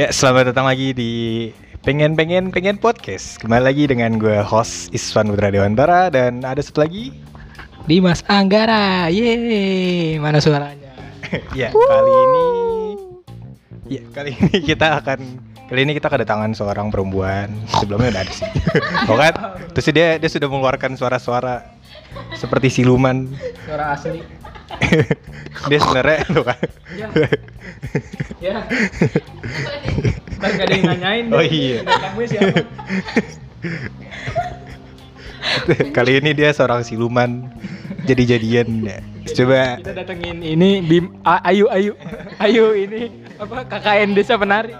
Ya, selamat datang lagi di Pengen Pengen Pengen Podcast. Kembali lagi dengan gue host Iswan Putra Dewantara dan ada satu lagi. Dimas Anggara. Yeay, mana suaranya? ya, kali ini Ya, kali ini kita akan kali ini kita kedatangan seorang perempuan. Sebelumnya udah ada sih. Pokoknya terus dia dia sudah mengeluarkan suara-suara seperti siluman. Suara asli. Dia sebenarnya tuh kan. Ya. Ya. Gak ada yang nanyain. Oh iya. Kamu siapa? kali ini dia seorang siluman jadi-jadian. Coba Kita datengin ini Bim A- Ayu Ayu. Ayu ini apa KKN Desa Penari.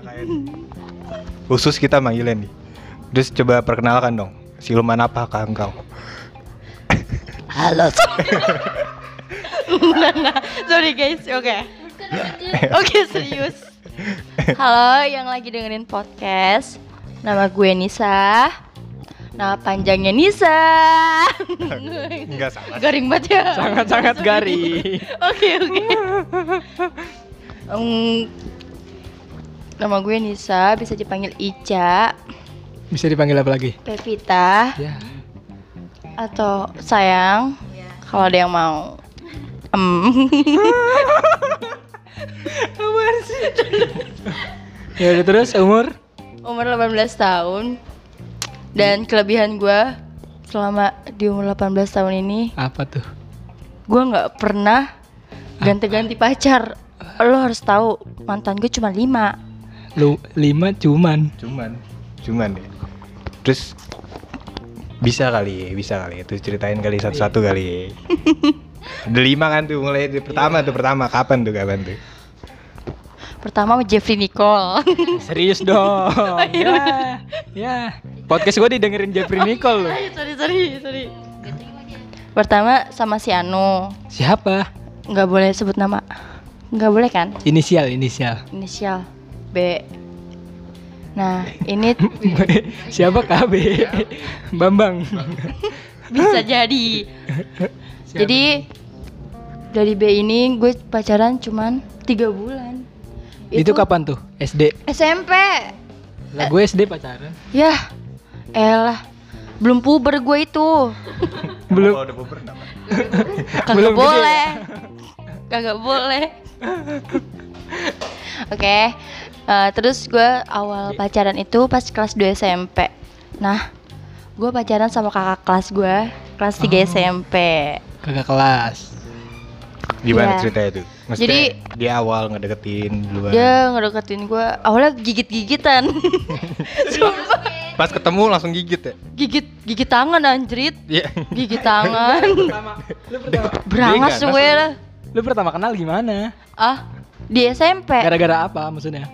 khusus kita manggilnya nih. Terus coba perkenalkan dong. Siluman apakah engkau? Halo. nah, nah, sorry guys, oke. Oke serius. Halo yang lagi dengerin podcast. Nama gue Nisa. Nama panjangnya Nisa. Enggak salah. Garing banget ya. Sangat-sangat garing. Oke oke. Em, nama gue Nisa, bisa dipanggil Ica, Bisa dipanggil apa lagi? Pevita, Ya. atau sayang. Kalau ada yang mau. Em. Ya udah terus umur umur 18 tahun dan kelebihan gue selama di umur 18 tahun ini apa tuh? gue nggak pernah ganti-ganti pacar lo harus tahu mantan gue cuma lima Lu lima cuman. Cuman, cuman deh. Terus bisa kali, ya, bisa kali. Terus ceritain kali satu-satu kali. Ada lima kan tuh mulai dari pertama tuh pertama kapan tuh kapan tuh? pertama Jeffrey Nicole Serius dong. ya. Ya. Podcast gue didengerin Jeffrey Nicole loh. sorry sorry sorry pertama sama si Anu Siapa? nggak boleh sebut nama nggak boleh kan Inisial, inisial. inisial B nah ini Siapa KB? Bambang. bisa jadi Jadi dari B ini gue pacaran cuman tiga bulan. itu, kapan tuh? SD. SMP. Lah gue SD pacaran. Ya, elah. Belum puber gue itu. Belum. Kalau udah puber enggak? Kagak Belum boleh. Kagak boleh. Oke. eh, terus gue awal pacaran itu pas kelas 2 SMP. Nah, gue pacaran sama kakak kelas gue kelas 3 Oh. SMP. Kakak kelas. Gimana Iya. ceritanya tuh? Maksudnya Jadi- di awal ngedeketin duluan. Dia ngedeketin gue awalnya gigit-gigitan. Sumpah. Pas ketemu langsung gigit ya? Gigit gigit tangan anjrit. Iya. Gigit tangan. Pertama, lu pertama, Berangas gue lah. lu pertama kenal gimana? Ah, di SMP. Gara-gara apa maksudnya?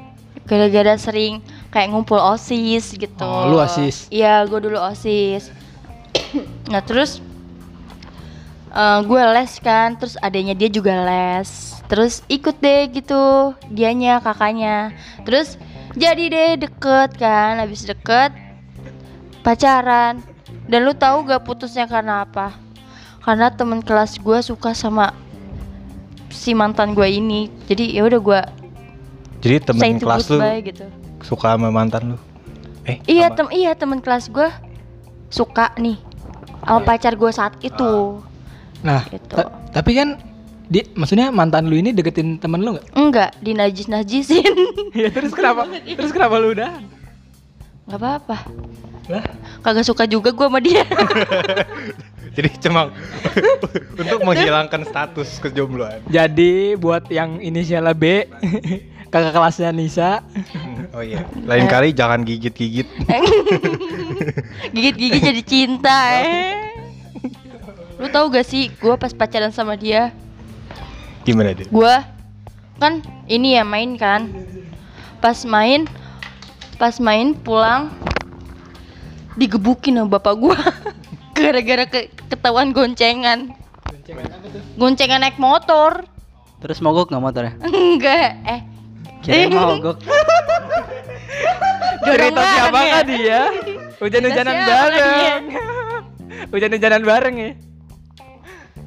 Gara-gara sering kayak ngumpul OSIS gitu. Oh, lu OSIS? Iya, gue dulu OSIS. nah, terus eh, gue les kan, terus adanya dia juga les. Terus ikut deh gitu, dianya, kakaknya. Terus jadi deh deket kan, habis deket pacaran. Dan lu tahu gak putusnya karena apa? Karena temen kelas gue suka sama si mantan gue ini. Jadi ya udah gue Jadi temen kelas lu gitu. suka sama mantan lu? Eh, Iya sama- tem iya teman kelas gue suka nih sama pacar gue saat itu. Nah, Gitu. ta- tapi kan di maksudnya mantan lu ini deketin temen lu nggak? Enggak dinajis najisin. ya terus kenapa? terus kenapa lu udah? Nggak apa-apa. Lah, Kagak suka juga gue sama dia. Jadi cuma untuk menghilangkan status kejombloan. jadi buat yang inisialnya B, kakak kelasnya Nisa. Oh iya. Lain kali jangan gigit-gigit. Gigit-gigit jadi cinta eh. Lu tahu gak sih gue pas pacaran sama dia, Gimana deh? gue kan ini ya main kan. Pas main, pas main pulang digebukin sama bapak gue gara-gara ke- ketahuan goncengan. Goncengan naik motor. Terus mogok nggak motornya? Enggak, eh. Kirain mogok. Dorong Cerita siapa ya? kan dia? Hujan-hujanan bareng. Hujan-hujanan bareng ya.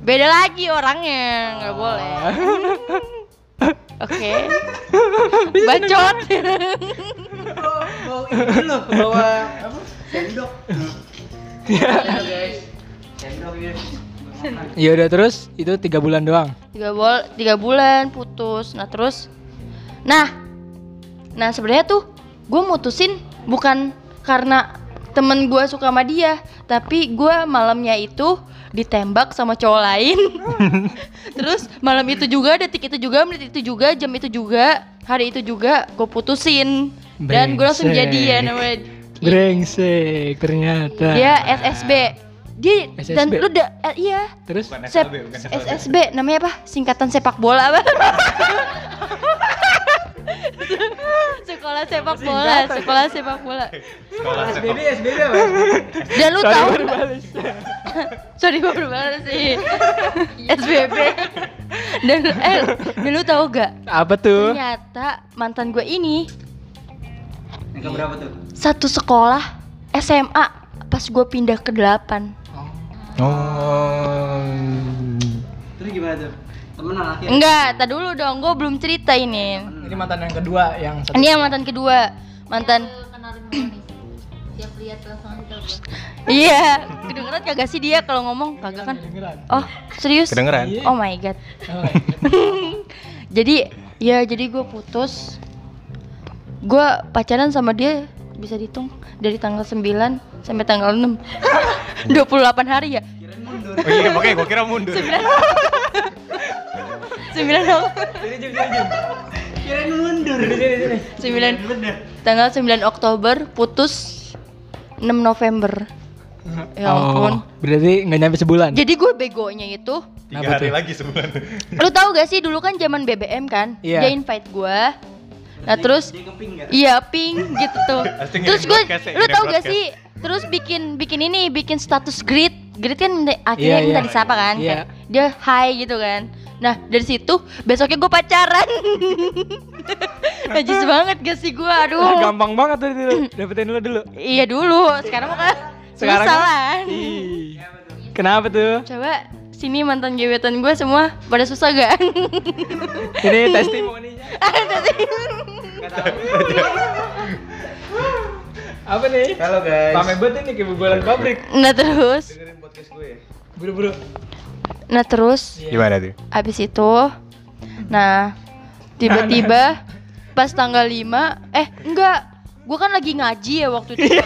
Beda lagi orangnya, nggak boleh. Oke. Bacot. Mau ini loh, bawa apa? Sendok. guys. Sendok ya. Ya udah terus itu tiga bulan doang. tiga bol tiga bulan putus nah terus nah nah sebenarnya tuh gue mutusin bukan karena temen gue suka sama dia tapi gue malamnya itu ditembak sama cowok lain terus malam itu juga detik itu juga menit itu juga jam itu juga hari itu juga gue putusin dan gue langsung Brengsek. jadian sama Brengsek ternyata. dia SSB dia dan SSB. lu udah eh, iya Terus Bukan Sep- SLB, bukan SLB. SSB namanya apa? Singkatan sepak bola apa? sekolah sepak bola, sekolah sepak bola. Sekolah SBB SBB apa? Dan lu Sorry, tahu baru balas. Sorry gue berbalas sih SBB Dan eh dan lu tahu gak Apa tuh? Ternyata mantan gue ini Yang berapa tuh? Satu sekolah SMA Pas gue pindah ke 8 Oh. Terus gimana tuh? Temenan akhirnya. Enggak, tak dulu dong Gue belum cerita ini Ini mantan yang kedua yang satu. Ini yang mantan kedua Mantan lihat langsung Iya Kedengeran kagak sih dia kalau ngomong Kagak kan. Oh serius? Kedengeran? Iya. Oh my god Oh my God. Jadi ya jadi gue putus Gue pacaran sama dia bisa dihitung dari tanggal 9 sampai tanggal 6 28 hari ya Oh iya, makanya gua kira mundur. 9 Oktober Kirain mundur. 9 tanggal 9 Oktober putus 6 November Ya ampun. Oh, berarti nggak nyampe sebulan. Jadi gue begonya itu Tiga Kenapa hari tuh? lagi sebulan. Lu tahu gak sih dulu kan zaman BBM kan Iya. Dia invite gue Nah terus Dia keping enggak? Iya pink gitu tuh. Terus gue, lu tau gak sih? Terus bikin bikin ini, bikin status grid. Grid kan minta- akhirnya Iya, minta iya. disapa kan? Kayak Dia hi gitu kan. Nah dari situ besoknya gue pacaran. Najis banget gak sih gue? Aduh. gampang banget tuh dulu. Dapetin lu dulu. Iya dulu. Sekarang mah kan Sekarang susah lah. Ih. Kenapa tuh? Coba sini mantan gebetan gue semua pada susah gak? Ini testimoninya. Apa nih? Halo guys. Rame banget ini kayak bubalan pabrik. nah terus, Dengerin podcast gue ya. Buru-buru. nah terus Gimana tuh? Abis itu, nah tiba-tiba pas tanggal 5 eh enggak, gue kan lagi ngaji ya waktu itu.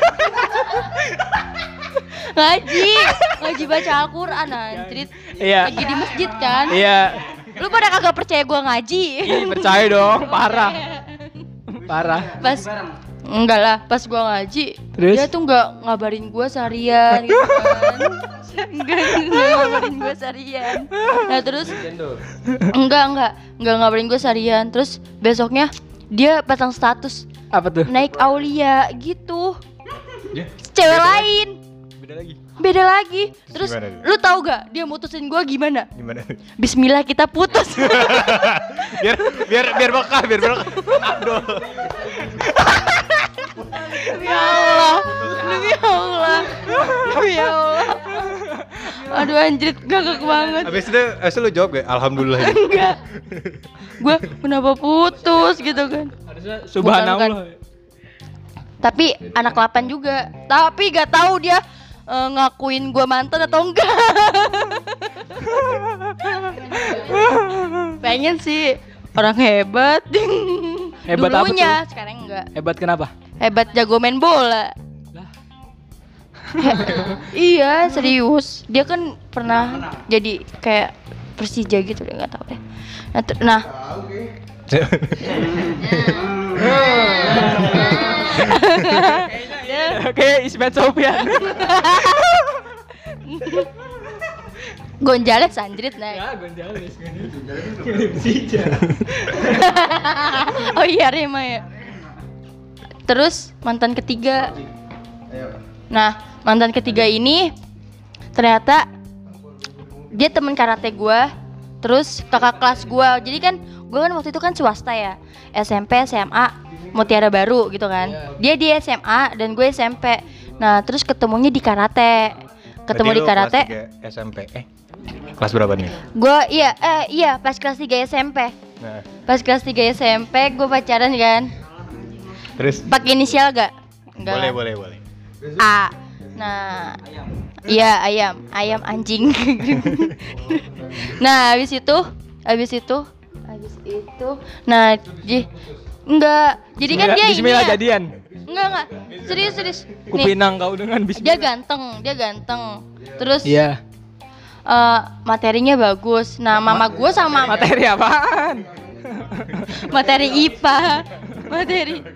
ngaji, ngaji baca Al-Quran anjrit. Iya. Lagi di masjid kan? Iya. Lu pada kagak percaya gue ngaji? Ih, percaya dong, parah. Parah. Pas enggak lah, pas gue ngaji, Terus? dia tuh nggak ngabarin gue seharian gitu kan. Enggak, enggak ngabarin gue seharian. Nah terus Enggak, enggak. Enggak ngabarin gue seharian. Terus besoknya dia pasang status Apa tuh? naik Aulia gitu. Ya, Cewek lain. beda lagi. Beda lagi. Terus gimana lu tahu gak dia mutusin gue gimana? Gimana? Bismillah kita putus. biar biar biar berkah, biar berkah. Demi Allah. Demi Allah. Demi Allah. Aduh anjrit gagak banget. Habis itu, habis itu lu jawab gak? Alhamdulillah. gitu. Enggak. Gue kenapa putus gitu kan. Harusnya subhanallah. Tapi anak 8 juga. Tapi gak tahu dia eh, ngakuin gue mantan atau enggak. Pengen sih orang hebat. Hebat apa Dulunya, sekarang enggak. Hebat kenapa? Hebat jago main bola. Lah. iya, serius. Dia kan pernah jadi kayak Persija gitu deh, nggak tahu deh. Nah, ter- nah Oke, Ismet Sofian. Gonjales anjrit nah. Ya, Gonzales. oh iya Rema ya. Terus mantan ketiga. Nah, mantan ketiga ini ternyata dia temen karate gua, terus kakak kelas gua. Jadi kan gua kan waktu itu kan swasta ya, SMP, SMA, Mutiara Baru gitu kan. Dia di SMA dan gue SMP. Nah, terus ketemunya di karate. Ketemu Berarti di karate. kelas SMP. Eh, kelas berapa nih? Gua iya eh iya pas kelas 3 SMP. Nah, Pas kelas 3 SMP gue pacaran kan. Terus Pakai inisial gak? Enggak. boleh boleh boleh. A. Nah, iya ayam, ayam anjing. nah, habis itu, habis itu, habis itu, nah, ji, enggak, jadi kan dia ini ya. jadian. Enggak enggak, serius serius. Kupinang kau dengan dia bismillah. ganteng, dia ganteng. Terus Iya. eh, materinya bagus. Nah, mama gue sama Materi apaan? materi IPA, materi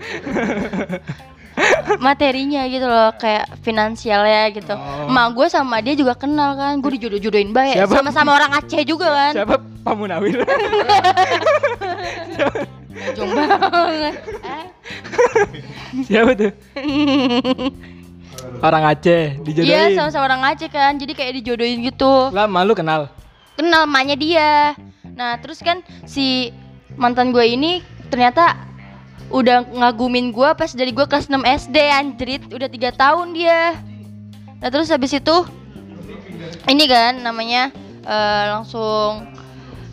materinya gitu loh kayak finansialnya gitu. Oh. Emak gue sama dia juga kenal kan, gue dijodoh-jodohin baik. Siapa? Sama-sama orang Aceh juga kan. Siapa Pamunawir? Jong banget. Siapa tuh? Orang Aceh Iya dijodohin. sama-sama orang Aceh kan, jadi kayak dijodohin gitu. Lah malu kenal. Kenal emaknya dia. Nah terus kan si mantan gue ini ternyata udah ngagumin gue pas dari gue kelas 6 SD anjrit. Udah tiga tahun dia. Nah terus habis itu ini kan namanya eh, langsung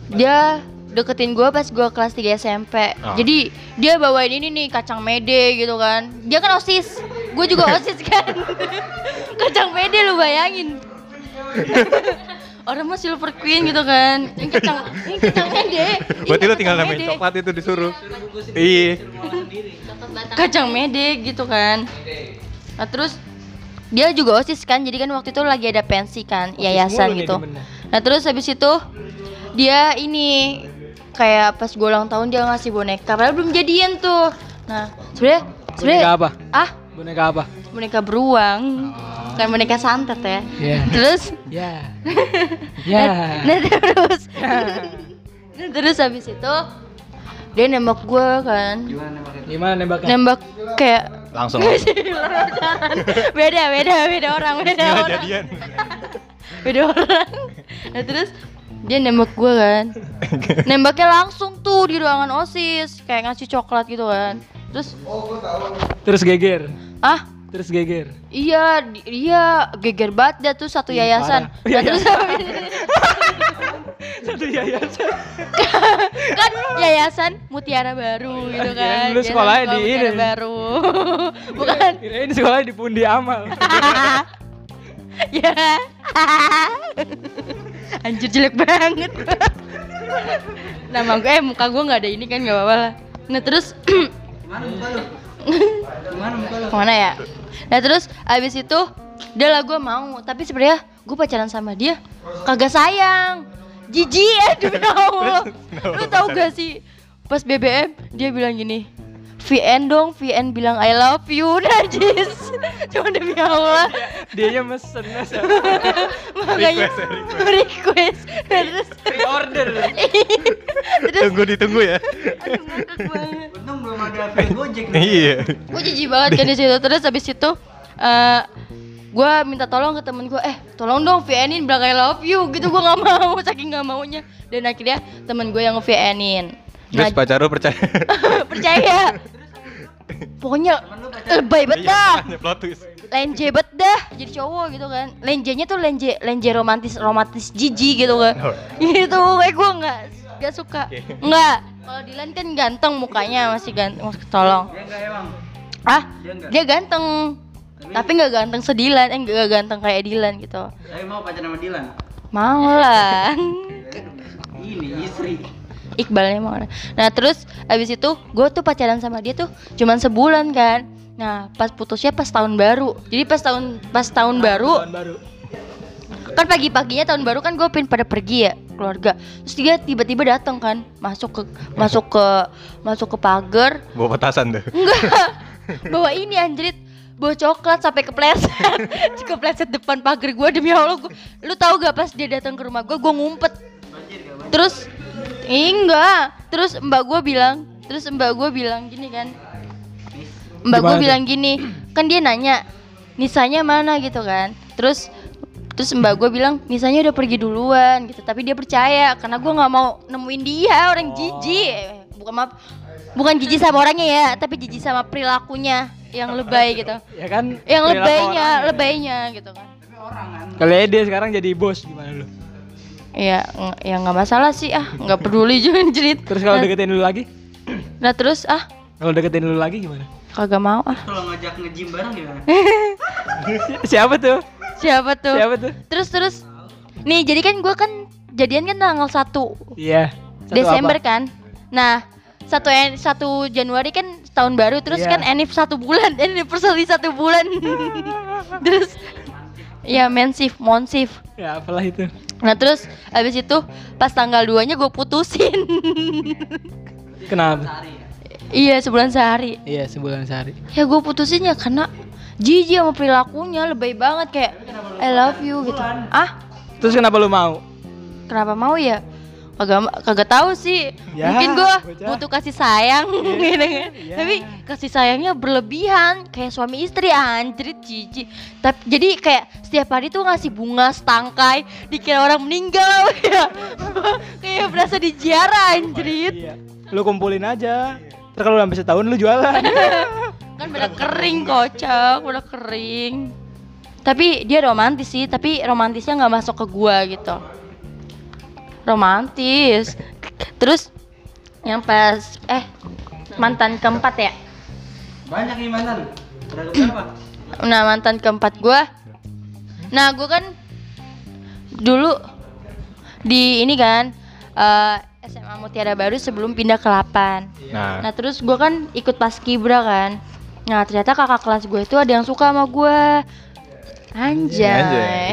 dia deketin gue pas gue kelas 3 SMP Ah. jadi dia bawain ini nih kacang mede gitu kan. Dia kan osis. Gue juga osis kan. Kacang mede lu bayangin orang mah silver queen gitu kan ini kacang ini kacang mede Berarti lu kacang tinggal mede. coklat itu disuruh. Iya. Coklat batang. kacang mede gitu kan nah terus dia juga osis kan jadi kan waktu itu lagi ada pensi kan yayasan gitu nah terus habis itu dia ini kayak pas gue ulang tahun dia ngasih boneka padahal belum jadian tuh nah sebenarnya Boneka sebenarnya apa? ah Boneka apa? boneka beruang kan boneka santet ya Iya. terus Ya. Ya. nah terus nah, terus habis itu dia nembak gue kan Gimana nembaknya? Gimana nembaknya? nembak kayak Langsung. beda beda beda orang beda Bismillah orang jadian. beda orang nah terus dia nembak gue kan nembaknya langsung tuh di ruangan osis kayak ngasih coklat gitu kan terus? Terus geger. ah Terus geger. iya iya geger banget dia tuh satu Ih, yayasan. parah. nah, terus Satu yayasan. kan yayasan Mutiara Baru gitu kan. Kirain lu sekolahnya di Mutiara ini. Baru. Bukan. Kirain sekolah di Pundi Amal. ya anjir jelek banget. Nama gue eh muka gue nggak ada ini kan nggak apa-apa lah. Nah terus Gimana muka lu? Gimana muka lu? ke mana ya? Nah terus abis itu udah lah gue mau. Tapi sebenarnya gue pacaran sama dia kagak sayang. Jijik ya demi Allah lu tau gak sih? Pas BBM dia bilang gini VN dong, VN bilang I love you, najis Cuma demi Allah Dianya mesen masa. Makanya Request ya, request Nah, Terus Pre-order. Terus Tunggu ditunggu ya. aduh ngakak banget Untung belum ada Gojek. Iya. gue jijik banget kan di situ terus habis itu eh gue minta tolong ke temen gue eh tolong dong VN-in bilang I love you gitu gue nggak mau saking nggak maunya dan akhirnya temen gue yang nge VN-in nah, Terus pacar lu percaya? percaya. Pokoknya lebay banget Iya, dah. lenje banget dah jadi cowok gitu kan. Lenjenya tuh lenje lenje romantis romantis jijik gitu kan. Oh. gitu kayak gue nggak nggak suka. Nggak. Kalau Dilan kan ganteng mukanya masih ganteng tolong. Dia enggak emang. ah Dia enggak. dia ganteng. Tapi nggak ganteng sedilan eh nggak ganteng kayak Dilan gitu. Tapi mau pacaran sama Dilan. mau lah. Ini istri. Iqbalnya mau nah terus abis itu gue tuh pacaran sama dia tuh cuman sebulan kan. Nah pas putusnya pas tahun baru. Jadi pas tahun pas tahun baru Tahun baru. kan pagi-paginya tahun baru kan gue pin pada pergi ya keluarga. Terus dia tiba-tiba datang kan. Masuk ke masuk ke masuk ke pagar. Bawa petasan tuh. enggak. Bawa ini anjrit. Bawa coklat sampai kepleset. Kepleset depan pagar gue demi allah gua, lu tahu gak pas dia datang ke rumah gue gue ngumpet. Banjir gak banjir? terus "Ih, enggak. Terus mbak gue bilang terus mbak gue bilang gini kan. Mbak gue bilang gini kan dia nanya Nisanya mana? gitu kan. Terus terus mbak gue bilang Nisanya udah pergi duluan gitu. Tapi dia percaya karena gue nggak mau nemuin dia orang jijik. Eh, bukan maaf bukan jijik sama orangnya ya tapi jijik sama perilakunya yang lebay gitu. Ya kan? yang lebaynya lebaynya gitu kan Tapi orang kan. Kalau dia sekarang jadi bos gimana lu? Ya ng- ya nggak masalah sih ah nggak peduli juga jerit Terus kalau nah, deketin lu lagi? nah terus ah Kalau deketin lu lagi gimana? kagak mau ah Kalau ngajak nge-gym bareng gimana? Siapa tuh? siapa tuh Siapa tuh? terus terus nih jadi kan gue kan jadian kan tanggal 1 Iya. Satu Desember apa? kan nah satu en- satu Januari kan tahun baru terus Iya. kan enif satu bulan anniversary satu bulan terus ya mensif monsif Ya apalah itu. Nah terus habis itu pas tanggal 2 nya gue putusin Kenapa? iya sebulan sehari Iya sebulan sehari. ya gue putusin ya karena jijik sama perilakunya lebay banget kayak I love you gitu ah Terus kenapa lu mau? kenapa mau ya kagak kagak tahu sih. Ya, mungkin gue butuh kasih sayang. Gitu kan. Iya. tapi kasih sayangnya berlebihan. Kayak suami istri anjrit cici. Tapi jadi kayak setiap hari tuh ngasih bunga setangkai dikira orang meninggal. Ya kayak berasa diziarah anjrit. Iya. Lu kumpulin aja. Terus kalau sampai setahun lu jualan. kan udah kering kocak. Udah kering. Tapi dia romantis sih. Tapi romantisnya nggak masuk ke gua gitu romantis terus yang pas eh mantan keempat ya Banyak nih mantan. Berapa berapa? nah mantan keempat gua nah gua kan dulu di ini kan eh, SMA Mutiara Baru sebelum pindah ke 8 Nah, Nah terus gue kan ikut pas kibra kan Nah ternyata kakak kelas gue itu ada yang suka sama gue Anjay, Anjay.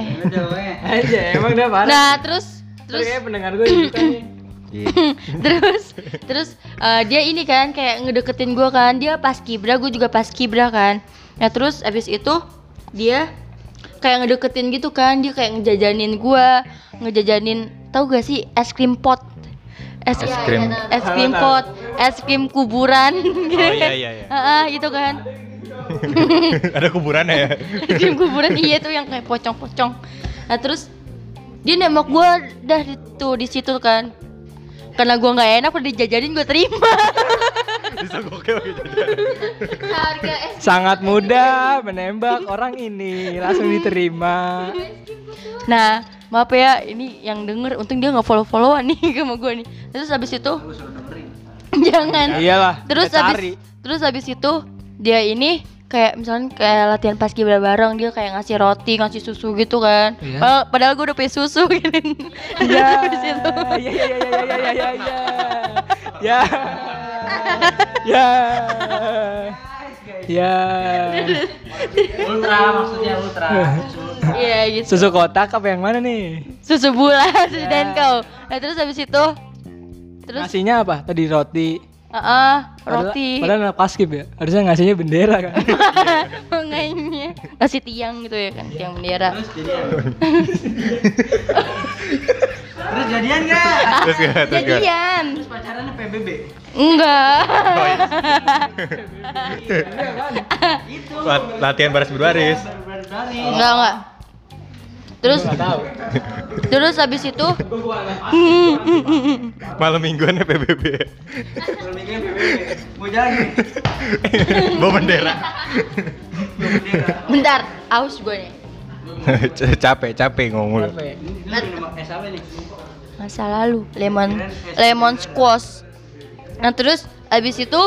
Aja emang dia parah. Nah terus terus Terus kayak pendengar gue juga nih. iya. Terus Terus eh, dia ini kan kayak ngedeketin gue kan Dia pas kibra gue juga pas kibra kan Nah terus abis itu Dia kayak ngedeketin gitu kan Dia kayak ngejajanin gue Ngejajanin Tahu gak sih es krim pot Es, Es krim. es krim pot Es krim kuburan Oh iya iya iya. Ah, ah, gitu kan Ada kuburannya ya. di kuburan iya tuh yang kayak pocong-pocong nah terus dia nembak gue dah itu di situ kan karena gue nggak enak udah dijajarin gue terima Bisa gokil gitu. harga es Sangat mudah menembak orang ini langsung diterima. nah maaf ya ini yang denger untung dia nggak follow followan nih sama gue nih terus habis itu jangan Iyalah. terus habis terus habis itu dia ini kayak misalnya kayak latihan pas kibra bareng dia kayak ngasih roti ngasih susu gitu kan Iya. padahal, padahal gue udah punya susu gitu Iya. Iya iya iya iya iya iya iya. Ya. Ya. Ya. Ultra maksudnya ultra. iya gitu Susu kotak apa yang mana nih? susu bulat dan kau nah terus habis itu terus Ngasihnya apa? Tadi roti. Heeh, Padahal- roti Padahal anak paskib ya. Harusnya ngasihnya bendera kan. makanya ngasih tiang gitu ya kan tiang bendera Terus jadian. Terus jadian enggak? Terus gimana? jadian Terus pacarannya PBB. enggak Oh, iya. Itu. Lat- Latihan baris berbaris. Enggak enggak terus terus habis itu? Malam mingguannya PBB. Kalau mikirnya PBB. Mau jalan. Bawa bendera. bentar aus gue nih. Capek, capek ngomong. Masa lalu lemon lemon squash. Nah terus habis itu?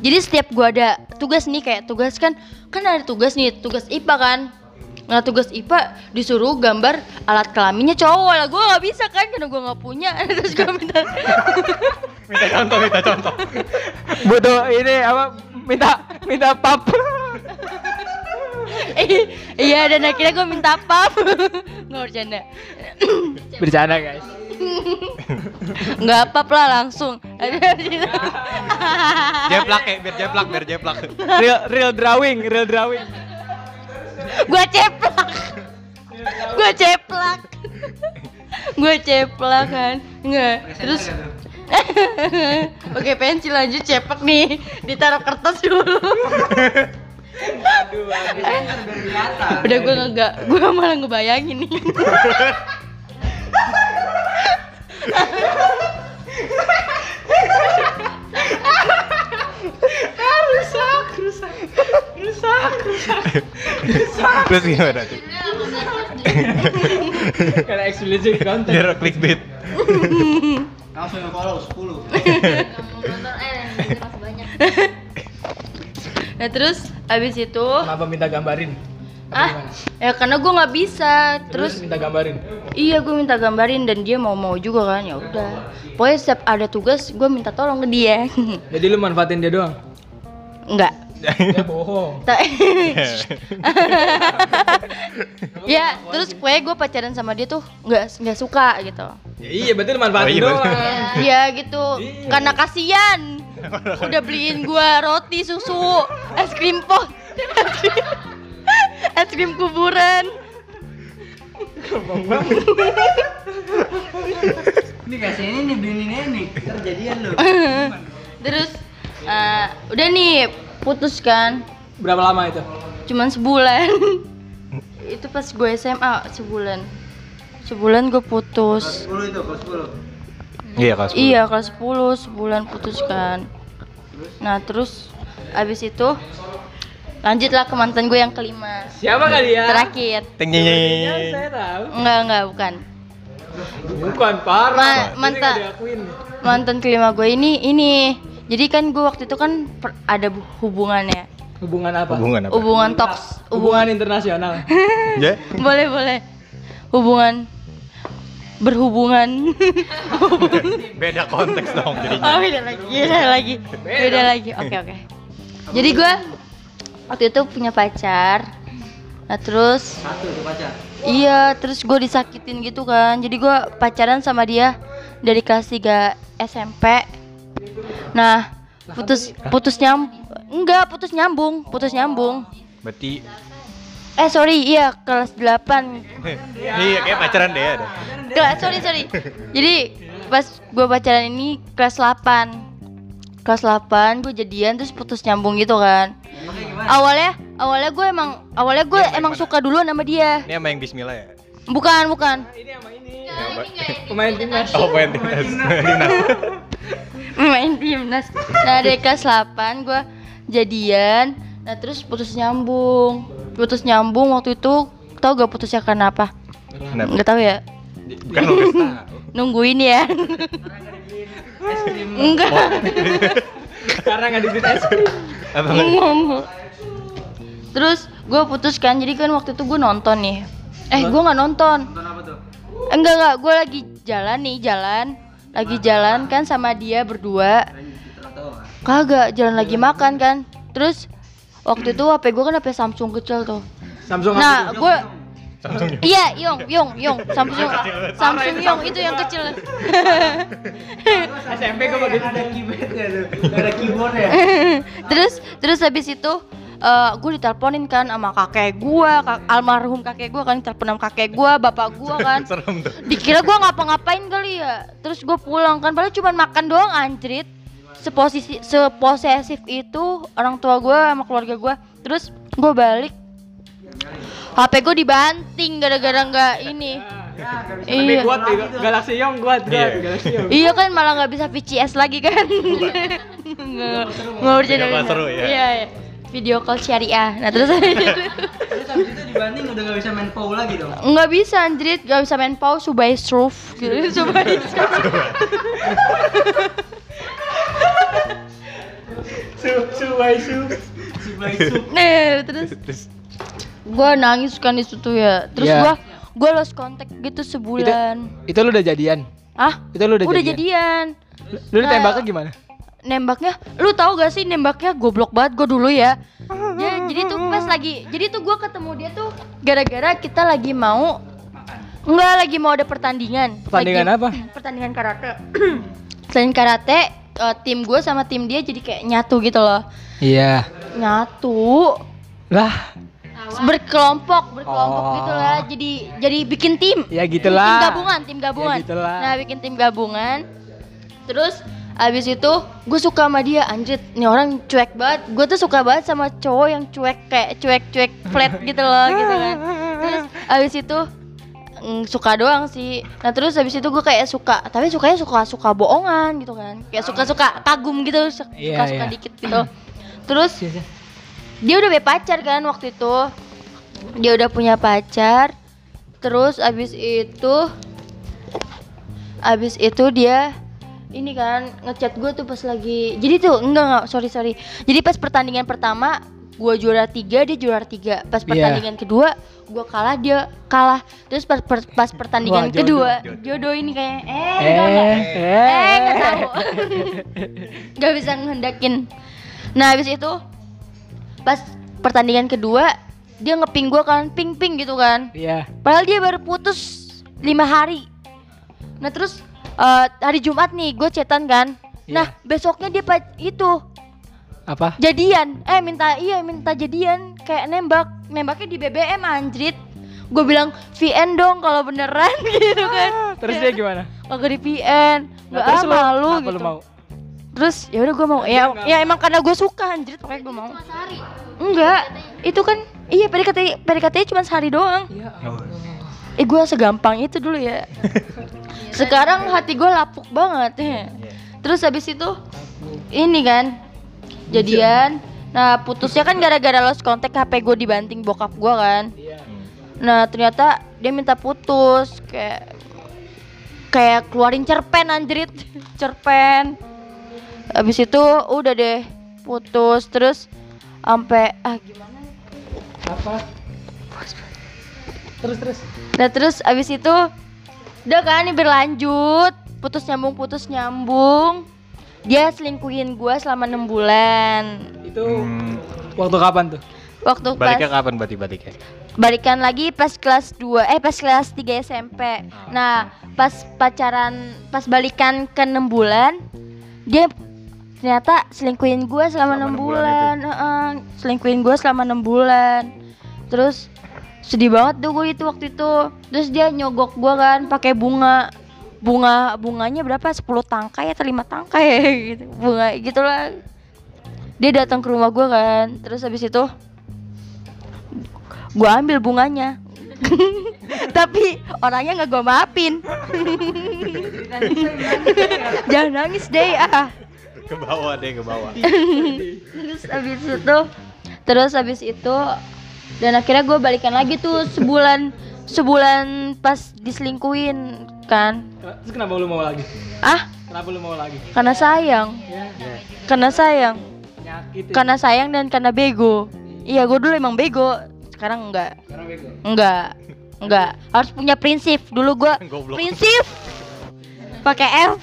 Jadi setiap gua ada tugas nih kayak tugas kan kan ada tugas nih tugas IPA kan nah tugas IPA disuruh gambar alat kelaminnya cowok lah gua nggak bisa kan karena gua nggak punya terus gua minta Minta contoh, minta contoh. Butuh ini apa? Minta minta pap. Eh, iya dan akhirnya gua minta pap nggak bercanda Bercanda guys. nggak pap lah langsung Jeplak ya, biar jeplak, biar jeplak. Real real drawing, real drawing. Gua ceplak. Gua ceplak. Gua ceplak kan? Enggak terus Oke pensil lanjut ceplak nih. Ditaruh kertas dulu. Udah gua nggak gua malah ngebayangin nih Terus gimana tuh? Karena explicit content. Biar clickbait. Langsung nge-follow 10. Nggak mau nonton eh yang denger masih banyak. Nah terus abis itu Kenapa minta gambarin? Ah ya karena gue nggak bisa Terus, terus minta gambarin. iya gue minta gambarin dan dia mau mau juga kan ya udah pokoknya setiap ada tugas gue minta tolong ke dia Jadi lu manfaatin dia doang. enggak Ya bohong. Ya terus kue gue pacaran sama dia tuh nggak nggak suka gitu Ya iya berarti lu manfaatin Oh, iya, doang. Iya gitu Iya. karena kasihan udah beliin gua roti susu es krim pot es krim, kuburan Ini kasih ini nih beliin ini nih. Ntar jadian lu. terus eh, udah nih putus kan Berapa lama itu? cuman sebulan itu pas gue SMA sebulan sebulan gue putus 10 itu, kelas 10. Iya kelas 10. iya kelas 10 sebulan putus kan nah terus abis itu lanjutlah ke mantan gue yang kelima Siapa kali ya? terakhir Ting ting. saya tahu. enggak enggak bukan Bukan parah. Ma- Ini manta- nggak diakuin. mantan kelima gue ini ini jadi kan gue waktu itu kan per- ada bu- hubungannya Hubungan apa? Hubungan apa? hubungan toks Hubungan internasional. Ya? boleh boleh hubungan berhubungan Beda konteks dong oh jadinya. beda lagi beda lagi beda lagi oke oke jadi gue waktu itu punya pacar. Nah terus Satu tuh pacar. iya terus gue disakitin gitu kan. Jadi gue pacaran sama dia dari kelas 3 SMP nah putus putus nyam enggak putus nyambung putus nyambung. Berarti eh sorry iya kelas 8 iya kayak pacaran deh ada. kelas sorry sorry. Jadi pas gue pacaran ini kelas 8 kelas 8 gue jadian terus putus nyambung gitu kan awalnya awalnya gue emang awalnya gue emang mana? suka duluan sama dia Ini sama yang Bismillah ya? bukan bukan Ini sama ini. Ya, Pak. Pemain timnas. Oh, main timnas. Timnas. main timnas nah dari kelas 8 gue jadian nah terus putus nyambung putus nyambung waktu itu tau gak putusnya karena apa Kenapa? nggak tahu ya Kan kasih tahu. nungguin ya Es krim. enggak Karena nggak dibeli es krim. Apa terus gue putus kan jadi kan waktu itu gue nonton nih. Eh gue nggak nonton. Nonton apa tuh? enggak enggak gue lagi jalan nih jalan. Lagi jalan kan sama dia berdua. Kagak jalan lagi makan kan. Terus waktu itu HP gue kan HP Samsung kecil tuh. Samsung apa? Nah gue Samsung. iya Yong Yong Yong. Samsung Samsung Yong itu yang kecil. SMP gue Ada keyboardnya tuh. Ada keyboard ya. terus terus habis itu eh gue diteleponin kan sama kakek gue almarhum kakek gue kan telepon sama kakek gue bapak gue kan Serem tuh. dikira gue ngapa-ngapain kali ya terus gue pulang kan padahal cuma makan doang anjrit seposisi seposesif itu orang tua gue sama keluarga gue terus gue balik HP gue dibanting gara-gara nggak ini iya kuat nih, Galaxy Young kuat, kuat, Iya. Galaxy Young. iya kan malah nggak bisa VCS lagi kan nggak nggak bercanda bercanda. seru ya? iya iya. Video call syariah nah terus habis itu Terus habis itu dibanding udah gak bisa main POW lagi dong. nggak bisa anjrit nggak bisa main pau subai surf gitu subai surf Su, su, wai, su. Si Blaisu. Nih, terus Terus gua nangis kan di situ ya. Terus Iya. gua gua lost contact gitu sebulan. Itu lu udah jadian? Ah, Itu lu udah, udah jadian? jadian. Lu, lu ditembaknya gimana? Nembaknya, lu tahu gak sih nembaknya goblok banget gua dulu ya. Ya, jadi tuh pas lagi, jadi tuh gua ketemu dia tuh gara-gara kita lagi mau Enggak lagi mau ada pertandingan. Pertandingan Lagi- apa? Pertandingan karate. Selain karate, eh, tim gue sama tim dia jadi kayak nyatu gitu loh. Iya. Nyatu, Lah, berkelompok berkelompok Oh. gitu lah jadi jadi bikin tim ya tim gitulah. gabungan tim gabungan Ya gitulah. nah bikin tim gabungan terus abis itu gue suka sama dia anjrit. Nih orang cuek banget. Gue tuh suka banget sama cowok yang cuek kayak cuek cuek flat gitu loh gitu kan. Terus abis itu mm, suka doang sih. Nah terus abis itu gue kayak suka tapi sukanya suka suka bohongan gitu kan. Kayak suka suka kagum gitu suka Iya, suka iya. dikit gitu. Terus dia udah punya pacar kan waktu itu. Dia udah punya pacar. Terus abis itu abis itu dia ini kan ngechat gue tuh pas lagi jadi tuh enggak enggak sorry sorry jadi pas pertandingan pertama gue juara tiga dia juara tiga pas Iya. pertandingan kedua gue kalah dia kalah terus pas per- pas pertandingan Wah, jodoh. kedua Jodoh. jodoh ini kayak eh Eh, enggak, enggak. eh, eh tahu nggak bisa ngehendakin nah habis itu pas pertandingan kedua dia ngeping gue kan ping ping gitu kan Iya. padahal dia baru putus lima hari nah terus eh, hari Jumat nih gue chatan kan? Nah besoknya dia pa- itu. Apa? jadian. Eh minta iya minta jadian. Kayak nembak. Nembaknya di BBM anjrit. Gue bilang VN dong kalau beneran. Gitu kan. Terus dia gimana? kagak di VN Nah, nggak ah lu, malu gitu. lu mau? terus ya udah gue mau. Ya ya emang karena gue suka anjrit. Makanya gue mau. Enggak itu kan iya PDKT PDKT cuma sehari doang. Oh. Eh gue segampang itu dulu ya. Sekarang hati gue lapuk banget ya. terus habis itu ini kan jadian. Nah putusnya kan gara-gara lost kontak HP gue dibanting bokap gue kan. Nah ternyata dia minta putus kayak kayak keluarin cerpen anjrit. Cerpen. Habis itu udah deh putus. Terus sampai ah gimana? Apa? Terus terus. Nah terus abis itu udah kan ini berlanjut putus nyambung putus nyambung dia selingkuhin gue selama enam bulan Itu Hmm. waktu kapan tuh? waktu Baliknya pas kapan berarti baliknya? balikan lagi pas kelas 2 eh pas kelas 3 SMP nah pas pacaran pas balikan ke enam bulan dia ternyata selingkuhin gue selama enam bulan bulan, Heeh, selingkuhin gue selama enam bulan terus sedih banget tuh gue itu waktu itu. Terus dia nyogok gue kan pakai bunga. Bunga bunganya berapa? 10 tangkai atau lima tangkai? Gitu. Bunga gitulah. Dia datang ke rumah gue kan. Terus habis itu gue ambil bunganya. Tapi orangnya nggak gue maafin. Jangan nangis deh ah. Ke bawah deh, ke bawah. terus habis itu terus habis itu dan akhirnya gue balikan lagi tuh sebulan sebulan pas diselingkuin kan. Terus kenapa lu mau lagi? ah? Kenapa lu mau lagi? karena sayang. Ya, karena sayang. Penyakit. ya. karena sayang dan karena bego. Iya gue dulu emang bego. Sekarang enggak. Karena bego. enggak. Enggak. Harus punya prinsip. Dulu gue prinsip. Pakai F.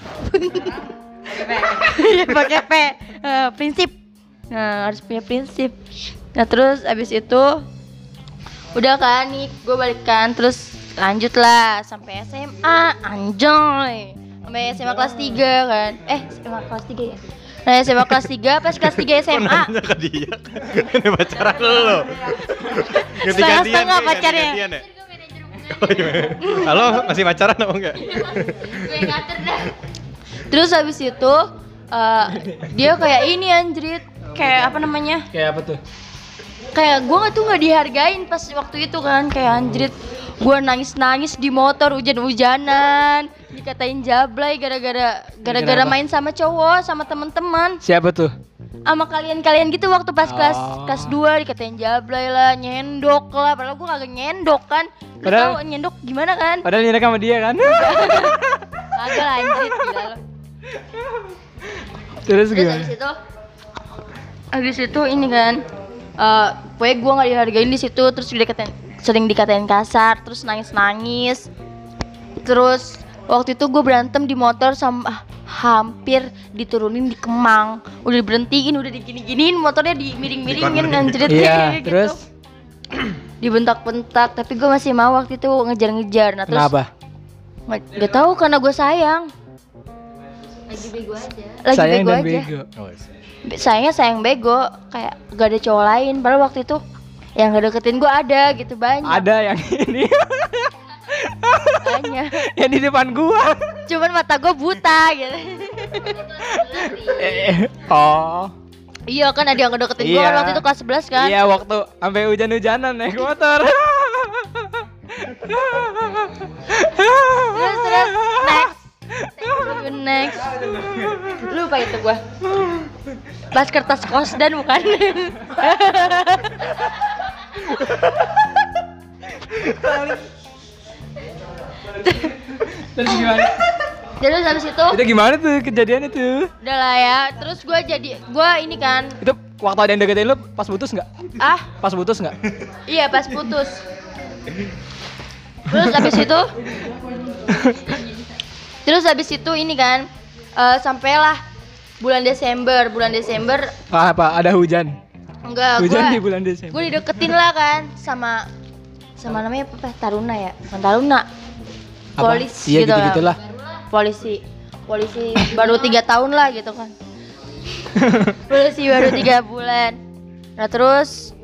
Iya, pakai P. Eh, prinsip. Nah harus punya prinsip. Nah terus abis itu udah kan nih gue balikan terus lanjut lah sampai SMA anjoy sampai SMA kelas 3 kan eh SMA kelas 3 ya nah SMA kelas 3 pas kelas 3 Kok SMA nanya ke dia? Ini pacaran lo. Setengah-setengah pacarnya. ganti-gantian ya? Oh, iya. Halo, masih pacaran apa enggak? gue ngatur dah terus habis itu eh, dia kayak ini anjrit kayak apa namanya Kayak apa tuh? Kayak gue tuh nggak dihargain pas waktu itu kan kayak anjrit gue nangis nangis di motor hujan-hujanan dikatain jablay gara-gara gara-gara main sama cowok sama teman-teman Siapa tuh? sama kalian-kalian gitu waktu pas kelas Oh. kelas 2 dikatain jablay lah nyendok lah padahal gue kagak nyendok kan lu Padahal- tau nyendok gimana kan Padahal nyerek sama dia kan. kagak lah anjrit gila lo Terus terus gimana? habis itu habis itu ini kan eh pokoknya gue nggak dihargain di situ terus dikatain sering dikatain kasar terus nangis nangis terus waktu itu gue berantem di motor sama ah, hampir diturunin di Kemang udah berhentiin udah digini-giniin motornya dimiring-miringin anjrit Iya, gitu. terus dibentak-bentak tapi gue masih mau waktu itu ngejar-ngejar nah terus kenapa? nggak nggak tahu karena gue sayang Lagi bego aja. lagi Sayang bego dan aja bego. Oh, sayangnya sayang bego kayak gak ada cowok lain padahal waktu itu yang ngedeketin gue ada gitu banyak Ada yang ini, banyak yang di depan gua. cuman mata gue buta gitu oh. iya kan ada yang ngedeketin gue kan Iya. waktu itu kelas 11 kan Iya, waktu sampai hujan-hujanan naik motor. terus terus next next. Lupa itu gue pas kertas kosdan bukan. Terus gimana? terus habis itu? Itu gimana tuh kejadian itu? udah lah ya. Terus gue jadi gue ini kan. Itu waktu ada yang deketin lu pas putus nggak? ah? Pas putus nggak? iya pas putus. Terus habis itu terus habis itu ini kan eh, sampailah bulan Desember bulan Desember Ah, apa? Ada hujan. enggak Hujan gue di bulan Desember. gue dideketin lah kan sama sama namanya apa? Taruna ya bukan Taruna Iya gitu lah. gitu-gitulah. polisi polisi baru tiga tahun lah gitu kan polisi baru tiga bulan nah terus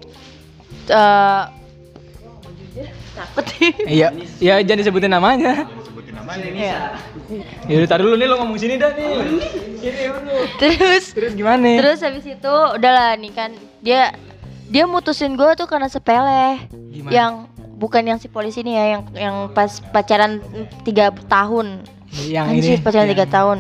eh takut Iya, iya jangan disebutin namanya. Namanya Iya. Ya udah tar dulu nih lo ngomong sini dah nih. Dulu. terus Terus gimana? terus habis itu udahlah nih kan dia dia mutusin gue tuh karena sepele Gimana? yang bukan yang si polisi ini ya yang yang pas pacaran tiga tahun yang Anjir, ini pacaran yang, tiga tahun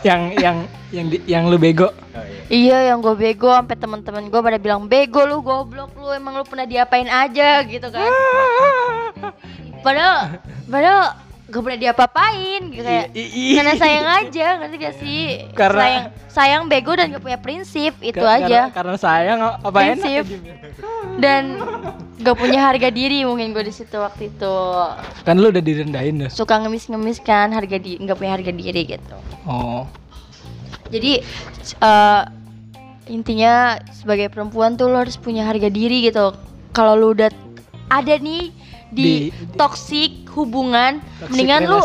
yang yang yang di- yang lu bego. Oh, iya. Iya yang gue bego sampai teman-teman gue pada bilang bego lu goblok lu emang lu pernah diapain aja gitu kan. Padahal padahal gak pernah diapa-apain gitu kayak I- i- karena sayang aja ngerti gak sih? Karena- sayang sayang bego dan gak punya prinsip itu Ka- aja Karena, karena sayang apa Prinsip. dan gak punya harga diri mungkin gue di situ waktu itu Kan lu udah direndahin tuh. suka ngemis-ngemis kan harga di nggak punya harga diri gitu. Oh. Jadi eh, intinya sebagai perempuan tuh lo harus punya harga diri gitu. Kalau lu udah ada nih di, Di- toxic hubungan, Toxic mendingan lu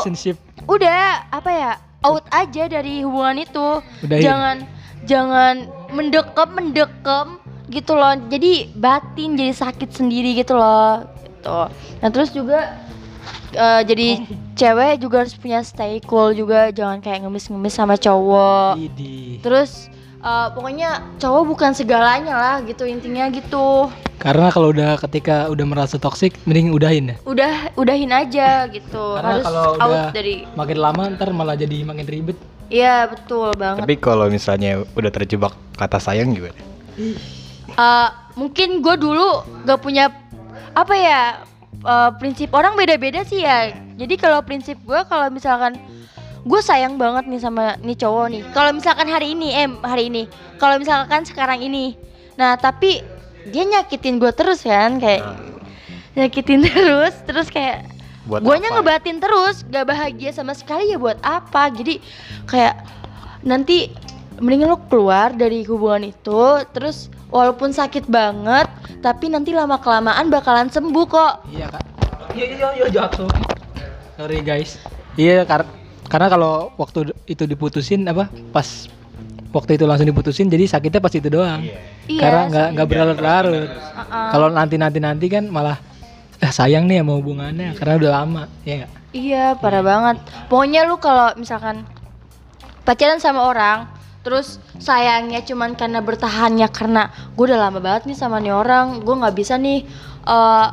udah apa ya out aja dari hubungan itu. Udahin. Jangan jangan mendekem mendekem gitu loh. Jadi batin jadi sakit sendiri gitu loh. Gitu. Nah terus juga eh, jadi cewek juga harus punya stay cool juga. Jangan kayak ngemis-ngemis sama cowok. Idi. Terus eh, pokoknya cowok bukan segalanya lah gitu intinya gitu. Karena kalau udah ketika udah merasa toksik, mending udahin ya. Udah udahin aja gitu. Karena harus kalau out udah dari makin lama ntar malah jadi makin ribet. Iya betul banget. Tapi kalau misalnya udah terjebak kata sayang gimana? Eh, mungkin gue dulu gak punya apa ya eh, prinsip orang beda-beda sih ya. Jadi kalau prinsip gue kalau misalkan gue sayang banget nih sama nih cowok nih. Kalau misalkan hari ini, eh hari ini. Kalau misalkan sekarang ini. Nah tapi dia nyakitin gue terus kan kayak nyakitin terus, terus kayak Buat guanya apa? ngebatin terus, gak bahagia sama sekali ya buat apa? Jadi kayak nanti mendingan lo keluar dari hubungan itu, terus walaupun sakit banget, tapi nanti lama kelamaan bakalan sembuh kok. Iya kak. Iya iya iya jatuh. Sorry guys. Iya kar karena kalau waktu itu diputusin apa pas waktu itu langsung diputusin jadi sakitnya pas itu doang. Iya, Karena nggak nggak berlarut-larut. Uh-uh. Kalau nanti nanti nanti kan malah eh, sayang nih sama hubungannya karena udah lama ya nggak. Iya, parah banget. Pokoknya lu kalau misalkan pacaran sama orang, terus sayangnya cuman karena bertahannya karena gue udah lama banget nih sama nih orang, gue nggak bisa nih eh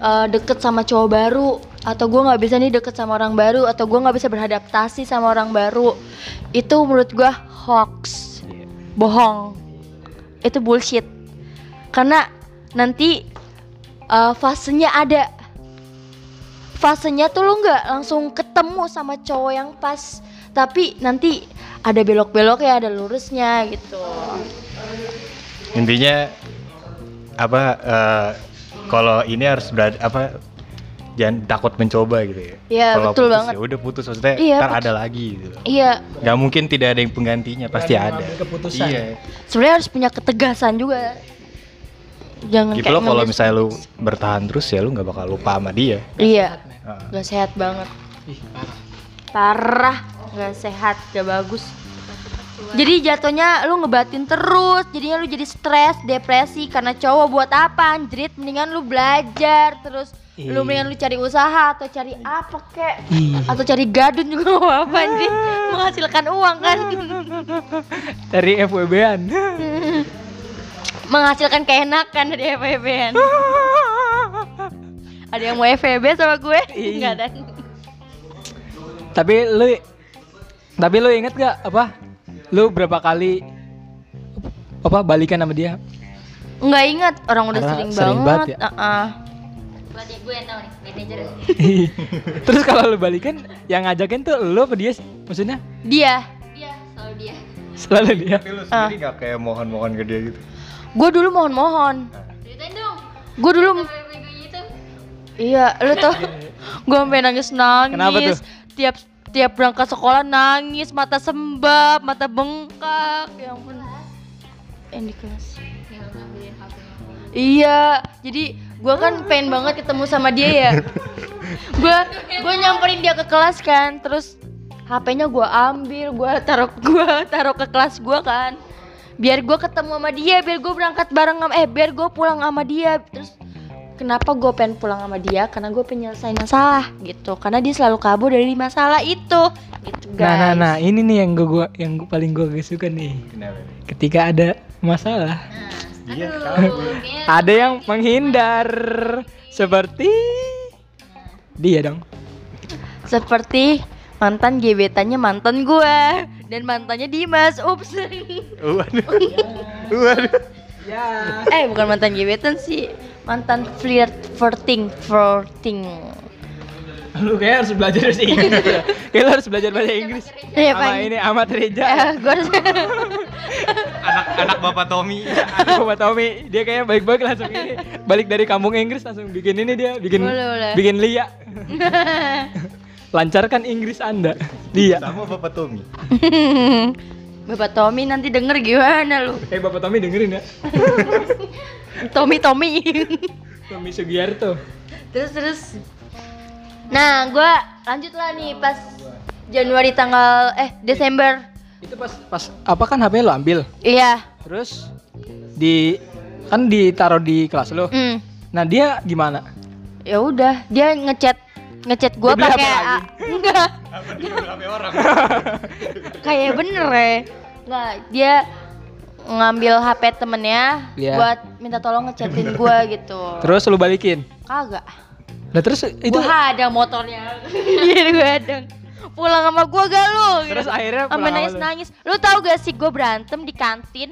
eh, deket sama cowok baru, atau gue nggak bisa nih deket sama orang baru, atau gue nggak bisa beradaptasi sama orang baru. Itu menurut gue hoax, bohong. Itu bullshit. Karena nanti eh, fasenya ada fasenya tuh lu nggak langsung ketemu sama cowok yang pas tapi nanti ada belok-belok ya ada lurusnya gitu Intinya apa eh, kalau ini harus berada apa jangan takut mencoba gitu ya. Iya, Kalau betul putus banget. Ya udah putus maksudnya Iya, ntar putus. ada lagi gitu. iya Gak mungkin tidak ada yang penggantinya, pasti ada. keputusan. Iya. sebenarnya harus punya ketegasan juga jangan Gitu kayak loh kalau misalnya lu bertahan terus ya lu nggak bakal lupa sama dia. iya Heeh. nggak sehat banget Ih, parah. parah nggak sehat gak bagus jadi jatuhnya lu ngebatin terus jadinya lu jadi stres depresi karena cowok buat apa anjrit mendingan lu belajar terus lu Ih. mendingan lu cari usaha atau cari apa kek Ih. atau cari gadun juga gak apa-apa menghasilkan uang kan Dari FWB-an. menghasilkan keenakan dari FVB kan ada yang mau FVB sama gue Ih. enggak ada tapi lu tapi lu inget gak apa? Lu berapa kali apa balikan sama dia? nggak ingat orang udah Karena sering, sering banget, banget ya? Uh-uh. Setelah dia gue yang tahu nih, manajer. Terus kalau lu balikan, yang ngajakin tuh lu apa dia sih? Maksudnya Dia. Dia, selalu dia. selalu dia. Tapi lu sendiri gak kayak mohon-mohon ke dia gitu? Gue dulu mohon-mohon. Ceritain dong. Gue dulu Sampai begonya itu. Iya, lu tau gue sampai nangis nangis. Kenapa tuh? Tiap tiap berangkat sekolah nangis, mata sembab, mata bengkak. Ya ampun. Yang di kelas. Yang ngambilin HP Iya, jadi gue kan pengen banget ketemu sama dia ya. Gue gue nyamperin dia ke kelas kan, terus HP-nya gue ambil, gue taruh gua taruh ke kelas gue kan. Biar gue ketemu sama dia, biar gue berangkat bareng sama eh biar gue pulang sama dia. Terus kenapa gue pengen pulang sama dia? Karena gue pengen nyelesain masalah gitu. Karena dia selalu kabur dari masalah itu. Gitu guys. Nah, nah, nah, ini nih yang gua, yang gua paling gua gak suka nih. Kenapa nih? Ketika ada masalah, Iya, ada yang menghindar seperti dia dong. Seperti mantan gebetannya mantan gue dan mantannya Dimas. Ups. Waduh. Waduh. eh bukan mantan gebetan sih, mantan flirt flirting flirting. Lu kayak harus belajar bahasa Inggris. ya. Kayak lu harus belajar bahasa Inggris. Iya, Sama Pak. ini Ahmad Reja. Eh, gue harus Anak anak Bapak Tommy. Aku sama Tommy, dia kayaknya baik-baik langsung ini balik dari kampung Inggris langsung bikin ini dia bikin Boleh, boleh. bikin Lia. Lancarkan Inggris Anda. Lia. Sama Bapak Tommy. Bapak Tommy nanti denger gimana lu? Eh Bapak Tommy dengerin ya. Tommy Tommy. Tommy Sugiarto. terus terus. Nah, gue lanjut lah nih pas Januari tanggal eh Desember. Itu pas pas apa kan HP lo ambil. Iya. Terus di kan ditaruh di kelas lo. Hmm. Nah, dia gimana? Ya udah, dia ngechat ngechat gue pakai enggak orang? kayak bener ya nggak dia ngambil HP temennya Iya. buat minta tolong ngechatin gue gitu Terus lu balikin. kagak Nah, terus itu gue ada motornya. Iya gue ada. Pulang sama gue gak lu? Terus akhirnya sampai pulang sama nangis lu. nangis. Lu tau gak sih gue berantem di kantin?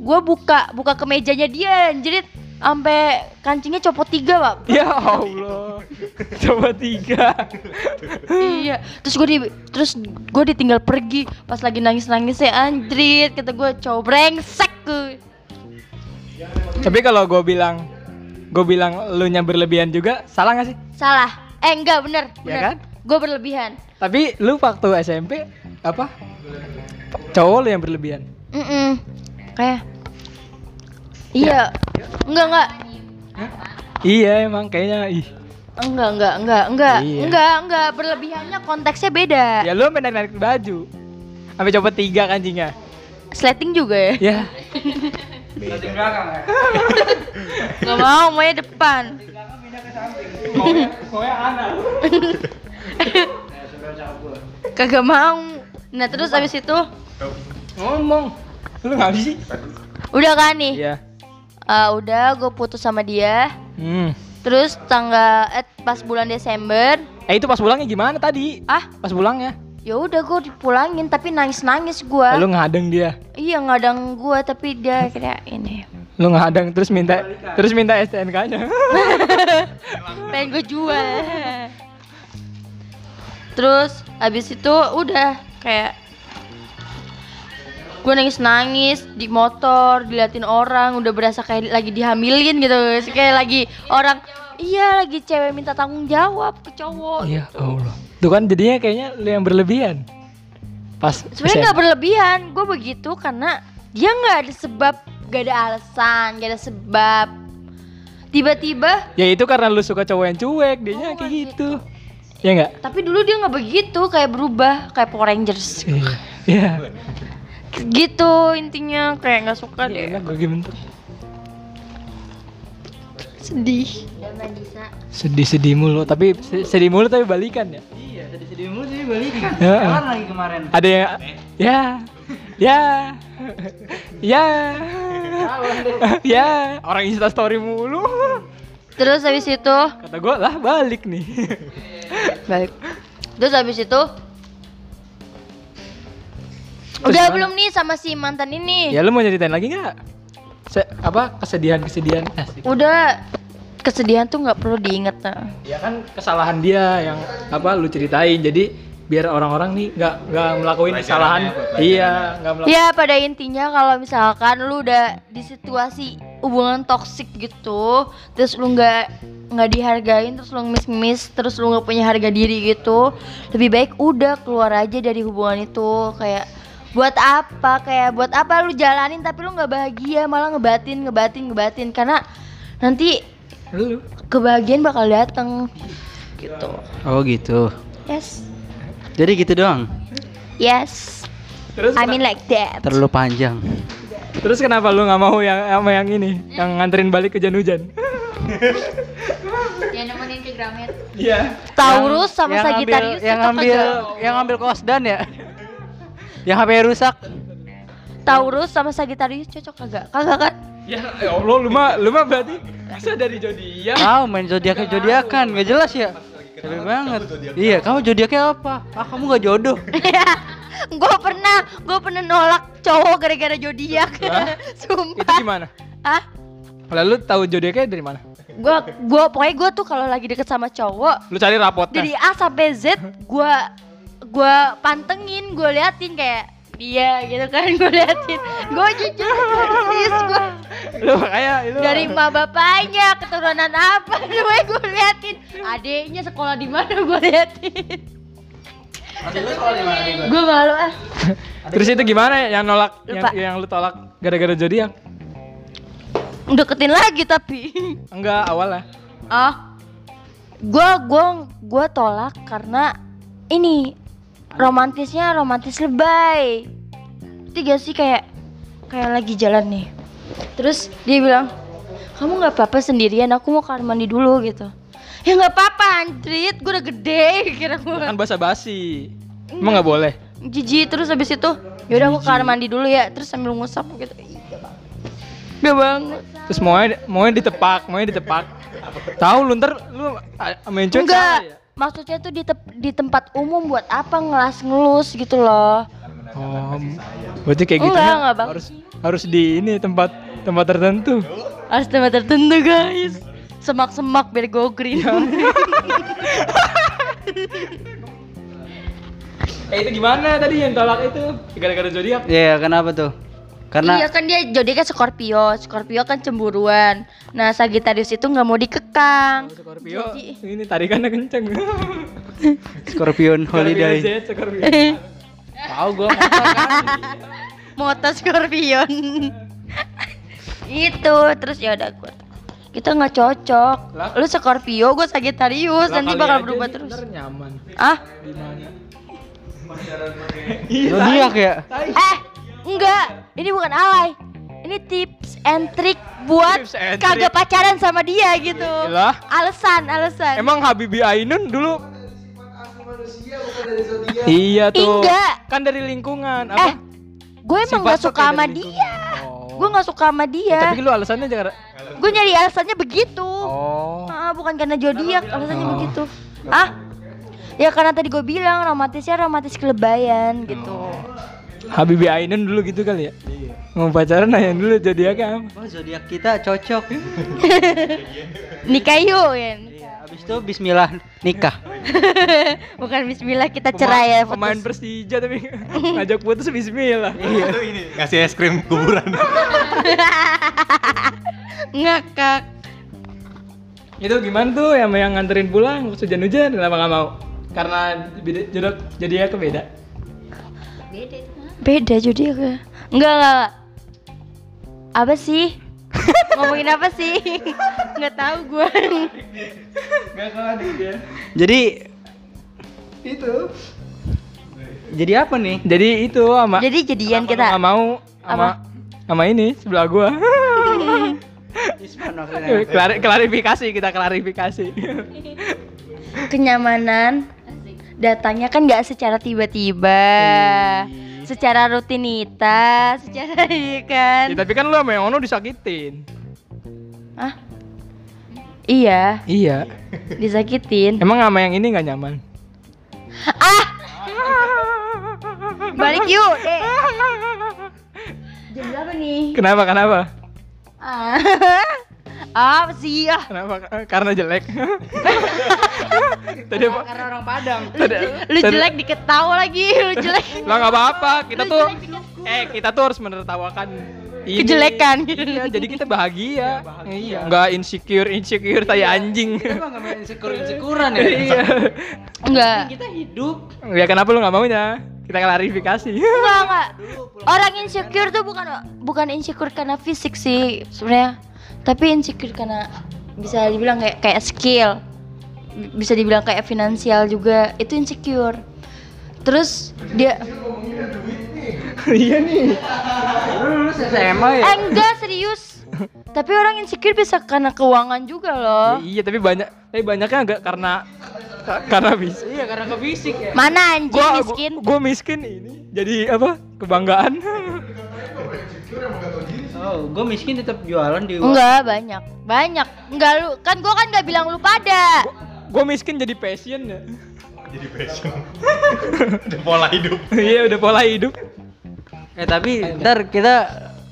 Gue buka buka kemejanya dia jadi sampai kancingnya copot tiga pak. Ya Allah. Coba tiga. iya. Terus gue di terus gue ditinggal pergi. Pas lagi nangis nangis ya anjrit. Kata gue cowok brengsek Tapi kalau gue bilang gue bilang lu nya berlebihan juga salah gak sih? salah eh enggak bener Ya bener kan? gue berlebihan Tapi lu waktu SMP apa? Cowok lu yang berlebihan. Mm kayak iya enggak enggak Iya emang kayaknya ih. enggak enggak enggak enggak Iya. enggak enggak berlebihannya konteksnya beda Ya lu sampai narik baju. Sampai copot tiga kancingnya. sleting juga ya Ya. nggak mau maunya depan kagak mau nah terus abis itu Ngomong. Lu nggak sih? udah kan nih Iya. Eh, udah gue putus sama dia Hmm. terus tanggal eh pas bulan Desember Eh itu pas pulangnya gimana tadi? ah Pas pulangnya? Ya udah gue dipulangin tapi nangis nangis gue Lu ngadeng dia. iya ngadang gue tapi dia kayak ini Lu ngadeng terus minta terus minta STNK-nya. pengen gue jual terus abis itu udah kayak gue nangis nangis di motor diliatin orang udah berasa kayak lagi dihamilin gitu kayak lagi orang iya lagi cewek minta tanggung jawab ke cowok Ya Allah. Tuh kan jadinya kayaknya lu yang berlebihan. Pas sebenarnya nggak berlebihan gue begitu karena dia nggak ada sebab gak ada alasan gak ada sebab tiba-tiba Ya itu karena lu suka cowok yang cuek, dia Oh, kayak gitu. gitu. Ya enggak? tapi dulu dia nggak begitu kayak berubah kayak Power Rangers Iya. Iya. gitu intinya kayak nggak suka deh Enak gue gimana? sedih Dan Nadisa. Sedih-sedih mulu, tapi se- sedih mulu tapi balikan ya. Sedih-sedih mulu sih. Ya. Kapan lagi kemarin? Ada yang ya. Ya. Ya. ya, orang Insta story mulu. terus habis itu Kata gue lah balik nih. baik terus habis itu Terus udah gimana? belum nih sama si mantan ini ya lu mau nyeritain lagi nggak? Se- apa kesedihan-kesedihan? Asik. udah kesedihan tuh nggak perlu diinget nah. Ya kan kesalahan dia yang apa lu ceritain. Jadi biar orang-orang nih nggak nggak melakukan kesalahan. ya. Iya, nggak melakukan. Ya pada intinya kalau misalkan lu udah di situasi hubungan toksik gitu, terus lu nggak nggak dihargain, terus lu ngemis-ngemis, terus lu nggak punya harga diri gitu, lebih baik udah keluar aja dari hubungan itu. Kayak buat apa? Kayak buat apa lu jalanin tapi lu nggak bahagia, malah ngebatin, ngebatin, ngebatin karena nanti Lu kebahagiaan bakal datang gitu. Oh gitu. Yes. Jadi gitu doang. Yes. terus I mean like that. Terlalu panjang. terus kenapa lu nggak mau yang sama yang ini, yang nganterin balik ke hujan-hujan? Ya nemenin ke Gramet. Iya. Taurus sama yang Sagittarius yang kagak? yang ngambil kosdan ya. yang HP rusak. Taurus sama Sagittarius cocok kagak? Kagak kan? Ya, ya Allah, lu mah lu mah berarti bisa dari zodiak. Tahu main zodiak zodiakan nggak jelas ya. Capek banget. Iya, kamu zodiaknya apa? Ah, kamu nggak jodoh. gue pernah, gue pernah nolak cowok gara-gara zodiak. Hah? Sumpah. Itu gimana? Ah, Lalu tahu zodiaknya dari mana? gue gue pokoknya gue tuh kalau lagi deket sama cowok Lu cari rapotnya. dari A sampai Z gue gue pantengin, gue liatin kayak dia gitu kan gue liatin. Gue jujur sis gue lu kayak lu dari emak bapaknya keturunan apa? Semuanya gue liatin. Adiknya sekolah di mana? Gue liatin. Gue malu ah. Terus itu gimana ya yang nolak yang, Lupa. yang lu tolak gara-gara zodiak? deketin lagi tapi. Enggak awalnya. ah gue gua gua tolak karena ini romantisnya romantis lebay. Tiga sih kayak kayak lagi jalan nih. Terus dia bilang kamu nggak apa-apa sendirian aku mau kamar mandi dulu gitu. Ya nggak apa-apa anjrit gue udah gede kira gue Kan basa-basi. Emang nggak boleh? jijik terus habis itu yaudah aku kamar mandi dulu ya terus sambil ngusap gitu. Iya Gak banget. Terus maunya maunya ditepak, maunya ditepak. Tahu lu ntar lu ah, main cuek Enggak, ya? Maksudnya tuh di, tep- di tempat umum buat apa ngelas ngelus gitu loh. Oh, berarti kayak gitu Enggak, enggak, Bang. harus harus di ini tempat tempat tertentu. Harus tempat tertentu guys. Semak-semak biar go green. Eh itu gimana tadi yang tolak itu? Gara-gara zodiak. Iya, kenapa tuh? Karena iya kan dia jadinya Scorpio, Scorpio kan cemburuan. Nah Sagittarius itu nggak mau dikekang. Scorpio, Jadi- ini tarikannya kenceng. Scorpion Holiday. Scorpio Z, Scorpio. Tahu gua motor kan. Motor Scorpion. itu terus ya udah gue. Kita nggak cocok. Lah? Lu Scorpio, gue Sagittarius, Lah, nanti bakal berubah terus. nyaman. Ah? Zodiak ya? eh, enggak. Ini bukan alay. Ini tips and trick buat Tips and kagak trick. pacaran sama dia gitu. Lah, Alasan, alasan. emang Habibie Ainun dulu Iya tuh. Enggak. Kan dari lingkungan Eh, apa? gue emang Sifat gak tuh suka sama dari dia. Oh. Gue gak suka sama Ya, dia. tapi lu alasannya jangan Gue nyari alasannya begitu. Oh. Ah, bukan karena zodiak, alasannya Oh. begitu. Ah? Ya karena tadi gue bilang romantisnya romantis kelebayan gitu. Habibie Ainun dulu gitu kali ya? Iya. Mau pacaran nanya dulu zodiaknya apa? Oh, zodiak kita cocok. Nikah yuk kan. Iya, habis itu bismillah nikah. Bukan bismillah kita cerai ya Pema- Pemain putus. Persija tapi ngajak putus bismillah. Iya. Itu ini ngasih es krim kuburan. Ngakak. Itu gimana tuh yang yang nganterin pulang waktu hujan-hujan kenapa nggak mau? Karena beda jodoh jadi ya beda. Beda. Beda zodiak ya. Enggak, enggak. Apa sih? Ngomongin apa sih? Nggak tahu gue. Gak kalah dia. Jadi Itu. jadi apa nih? Jadi itu sama Jadi jadian kita. nggak mau sama sama ini sebelah maksudnya. Klari- klarifikasi kita klarifikasi. kenyamanan datangnya kan nggak secara tiba-tiba secara rutinitas secara iya kan Ya, tapi kan lu sama yang ono disakitin. ah iya Iya. disakitin Emang sama yang ini nggak nyaman? ah balik yuk deh jam berapa nih Kenapa kenapa? ah Apa sih ya? Kenapa? Karena jelek. Tadi apa? Karena orang Padang. Tadi, Lu tadi- jelek diketawa lagi, lu jelek. Lah nggak apa-apa. Kita Lu tuh eh kita tuh harus menertawakan ini. Kejelekan. Iya, jadi kita bahagia. Iya, nggak insecure insecure kayak anjing. Kita nggak main insecure insecurean ya. Iya. Enggak. Kita hidup. Ya kenapa lu nggak maunya? Kita klarifikasi. Enggak, enggak. Orang insecure tuh bukan bukan insecure karena fisik sih sebenarnya. Tapi insecure karena bisa dibilang kayak kayak skill. Bisa dibilang kayak finansial juga. Itu insecure. Terus dia Iya nih. Lu lulus SMA ya? enggak serius. Tapi orang insecure bisa karena keuangan juga loh. Iya, tapi banyak tapi banyaknya enggak karena ka- karena bisa. Iya karena ke fisik ya. Mana anjing Gua miskin? Gua, gua miskin ini. Jadi apa? Kebanggaan. Oh, gue miskin tetap jualan di Enggak, banyak. Banyak. Enggak lu kan gua kan enggak bilang lu pada. Gue miskin jadi passion ya. Jadi passion. Udah pola hidup. Iya udah pola hidup. Eh tapi ntar kita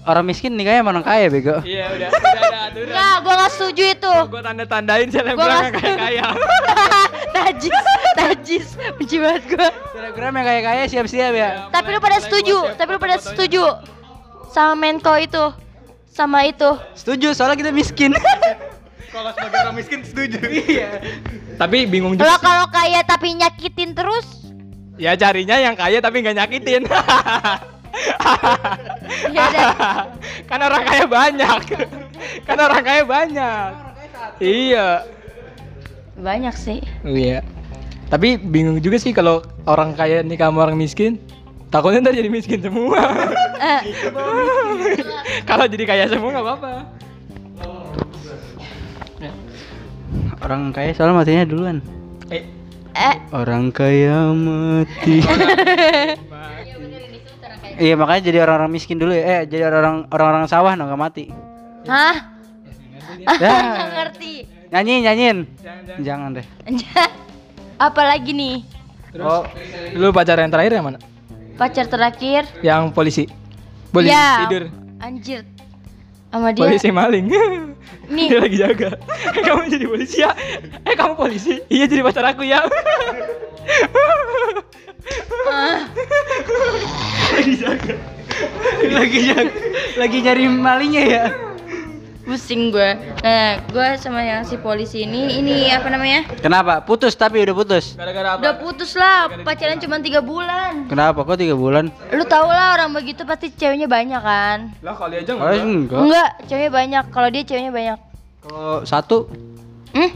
orang miskin nikahnya sama orang kaya bego. Iya udah udah ada aturan. Enggak, gua enggak setuju itu. Gue tanda tandain saya Gua bilang nggak kayak kaya. najis, najis. Benci banget gua. Telegram yang kaya kaya siap siap ya. Tapi lu pada setuju, tapi lu pada setuju sama Menko itu, sama itu. Setuju soalnya kita miskin. Kalau sebagai orang miskin setuju. Iya. Tapi bingung juga. Kalau sih. kalau kaya tapi nyakitin terus, Ya carinya yang kaya tapi nggak nyakitin. ya udah. kan orang kaya banyak. kan orang kaya banyak. Iya. Banyak sih. Iya. Tapi bingung juga sih kalau orang kaya nikah sama orang miskin. Takutnya ntar jadi miskin semua. Eh, kalau jadi kaya semua nggak apa-apa. orang kaya soalnya matinya duluan. Eh, eh, Orang kaya mati. Iya makanya jadi orang-orang miskin dulu ya. Eh jadi orang orang-orang sawah no nggak mati. hah? Ya. Ngerti. Nyanyiin nyanyiin. Jangan, Jangan deh. Apalagi nih? Terus, oh, lu pacar yang terakhir yang mana? Pacar terakhir? Yang polisi. Polisi Ya, tidur. Anjir. Sama dia. Polisi maling. Nih. Dia lagi jaga. Eh, kamu jadi polisi ya? Eh kamu polisi? Iya jadi pacar aku ya. lagi jaga. lagi jaga. Lagi nyari malingnya ya. Pusing gue. Nah, gue sama yang si polisi ini, ini apa namanya? Kenapa? Putus tapi udah putus. Gara-gara apa? Udah putus lah, pacaran cuma tiga bulan. Kenapa? Kok tiga bulan? Lu tau lah orang begitu pasti ceweknya banyak kan? Lah kali aja enggak. enggak. Enggak, ceweknya banyak. Kalau dia ceweknya banyak. Kalau satu, Hmm?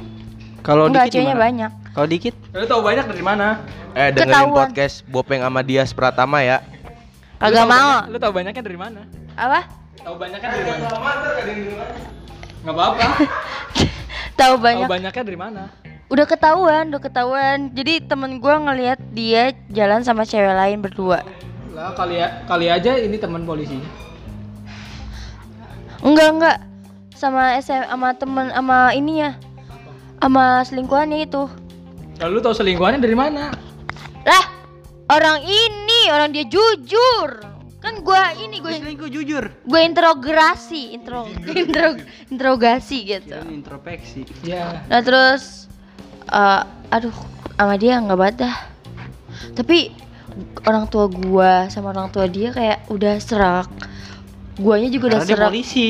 kalau Enggak, dikit ceweknya gimana? banyak. Kalau dikit? Lu tahu banyak dari mana? Eh dengerin Ketahuan. podcast Bopeng sama Dias Pratama ya. Kagak mau. banyak- Lu tahu banyaknya dari mana? Apa? Tahu banyaknya dari mana? Enggak apa-apa. Tahu Tahu banyak. banyaknya dari mana? Udah ketahuan, udah ketahuan. Jadi temen gua ngelihat dia jalan sama cewek lain berdua. Lah kali ya, kali aja ini teman polisinya. Enggak, enggak. Sama SM sama temen sama ini ya. Sama selingkuhannya itu. Lalu lu tahu selingkuhannya dari mana? Lah, orang ini, orang dia jujur. Kan gua ini gue Selingkuh jujur. gue interogasi, intro, intro, interogasi gitu. Introspeksi. Ya. Nah terus, eh, aduh, sama dia nggak badah. Tapi orang tua gua sama orang tua dia kayak udah serak. Guanya juga udah Karena dia serak. polisi.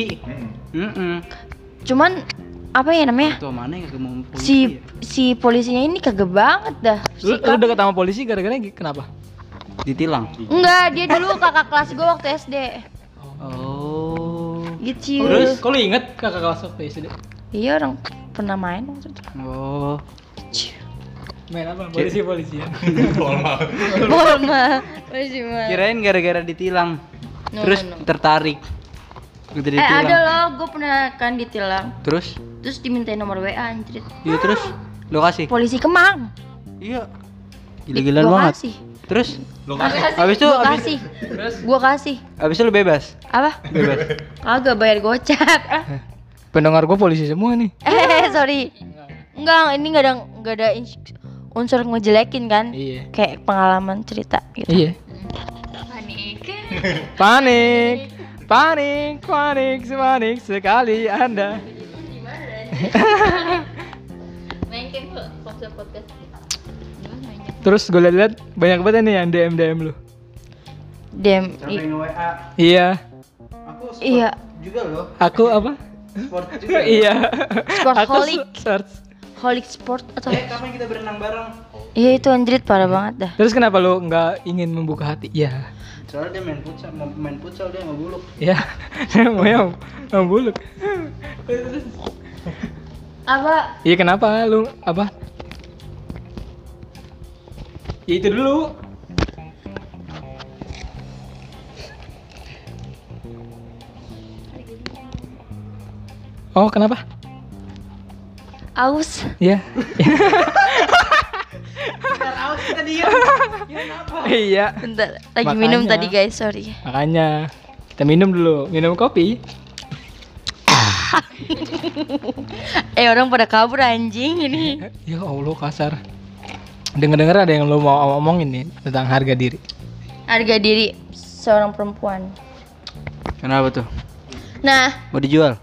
Mm Cuman apa ya namanya? Tuh mana yang kagak mau polisi? Si ya? si polisinya ini kagak banget dah. Lu, lu deket sama polisi gara-gara kenapa? Ditilang. Enggak, dia dulu kakak kelas gua waktu SD. Oh. Gitu. Terus, kok lu inget kakak kelas waktu SD? Iya orang pernah main waktu itu. Oh. Main apa? Polisi polisian. Bolma. Polisi mah. Kirain gara-gara ditilang. No, Terus no, no. tertarik. Gitu Eh ditilang. ada loh, gue pernah kan ditilang. Terus? Terus dimintain nomor WA anjir. Iya terus lokasi. Polisi Kemang. Iya. Gila-gilaan banget. kasih. Terus? Habis Habis itu gua kasih. Terus Gua kasih. habis itu lu bebas. Apa? Bebas. Kagak bayar gocap. pendengar gua polisi semua nih. eh, sorry. Enggak, ini enggak ada enggak ada unsur ngejelekin kan? Iya. Kayak pengalaman cerita gitu. Iya. Panik. Panik. Panik, panik, panik sekali Anda. Mainkan kok podcast. Gimana? Terus gue liat-liat banyak banget nih yang DM DM lu. Dem. Sampai i- WA. Iya. Aku sport Iya. juga loh. Aku apa? Sport juga. iya. Sportholic. Aku search. Holic sport atau Eh, kapan kita berenang bareng? Iya itu anjrit parah banget dah. Terus kenapa lu nggak ingin membuka hati? Ya. Soalnya dia main futsal, mau main futsal dia nggak buluk. Ya. Mau yang mau buluk. Apa? Iya kenapa lu apa? Ya itu dulu. Oh kenapa? Aus. Ya. Iya. Bentar, lagi Makanya. minum tadi guys, sorry. Makanya kita minum dulu, minum kopi. Eh orang pada kabur anjing ini. Ya Allah kasar. Dengar-dengar ada yang lo mau omongin nih tentang harga diri. Harga diri seorang perempuan. Kenapa tuh? Nah, Mau dijual?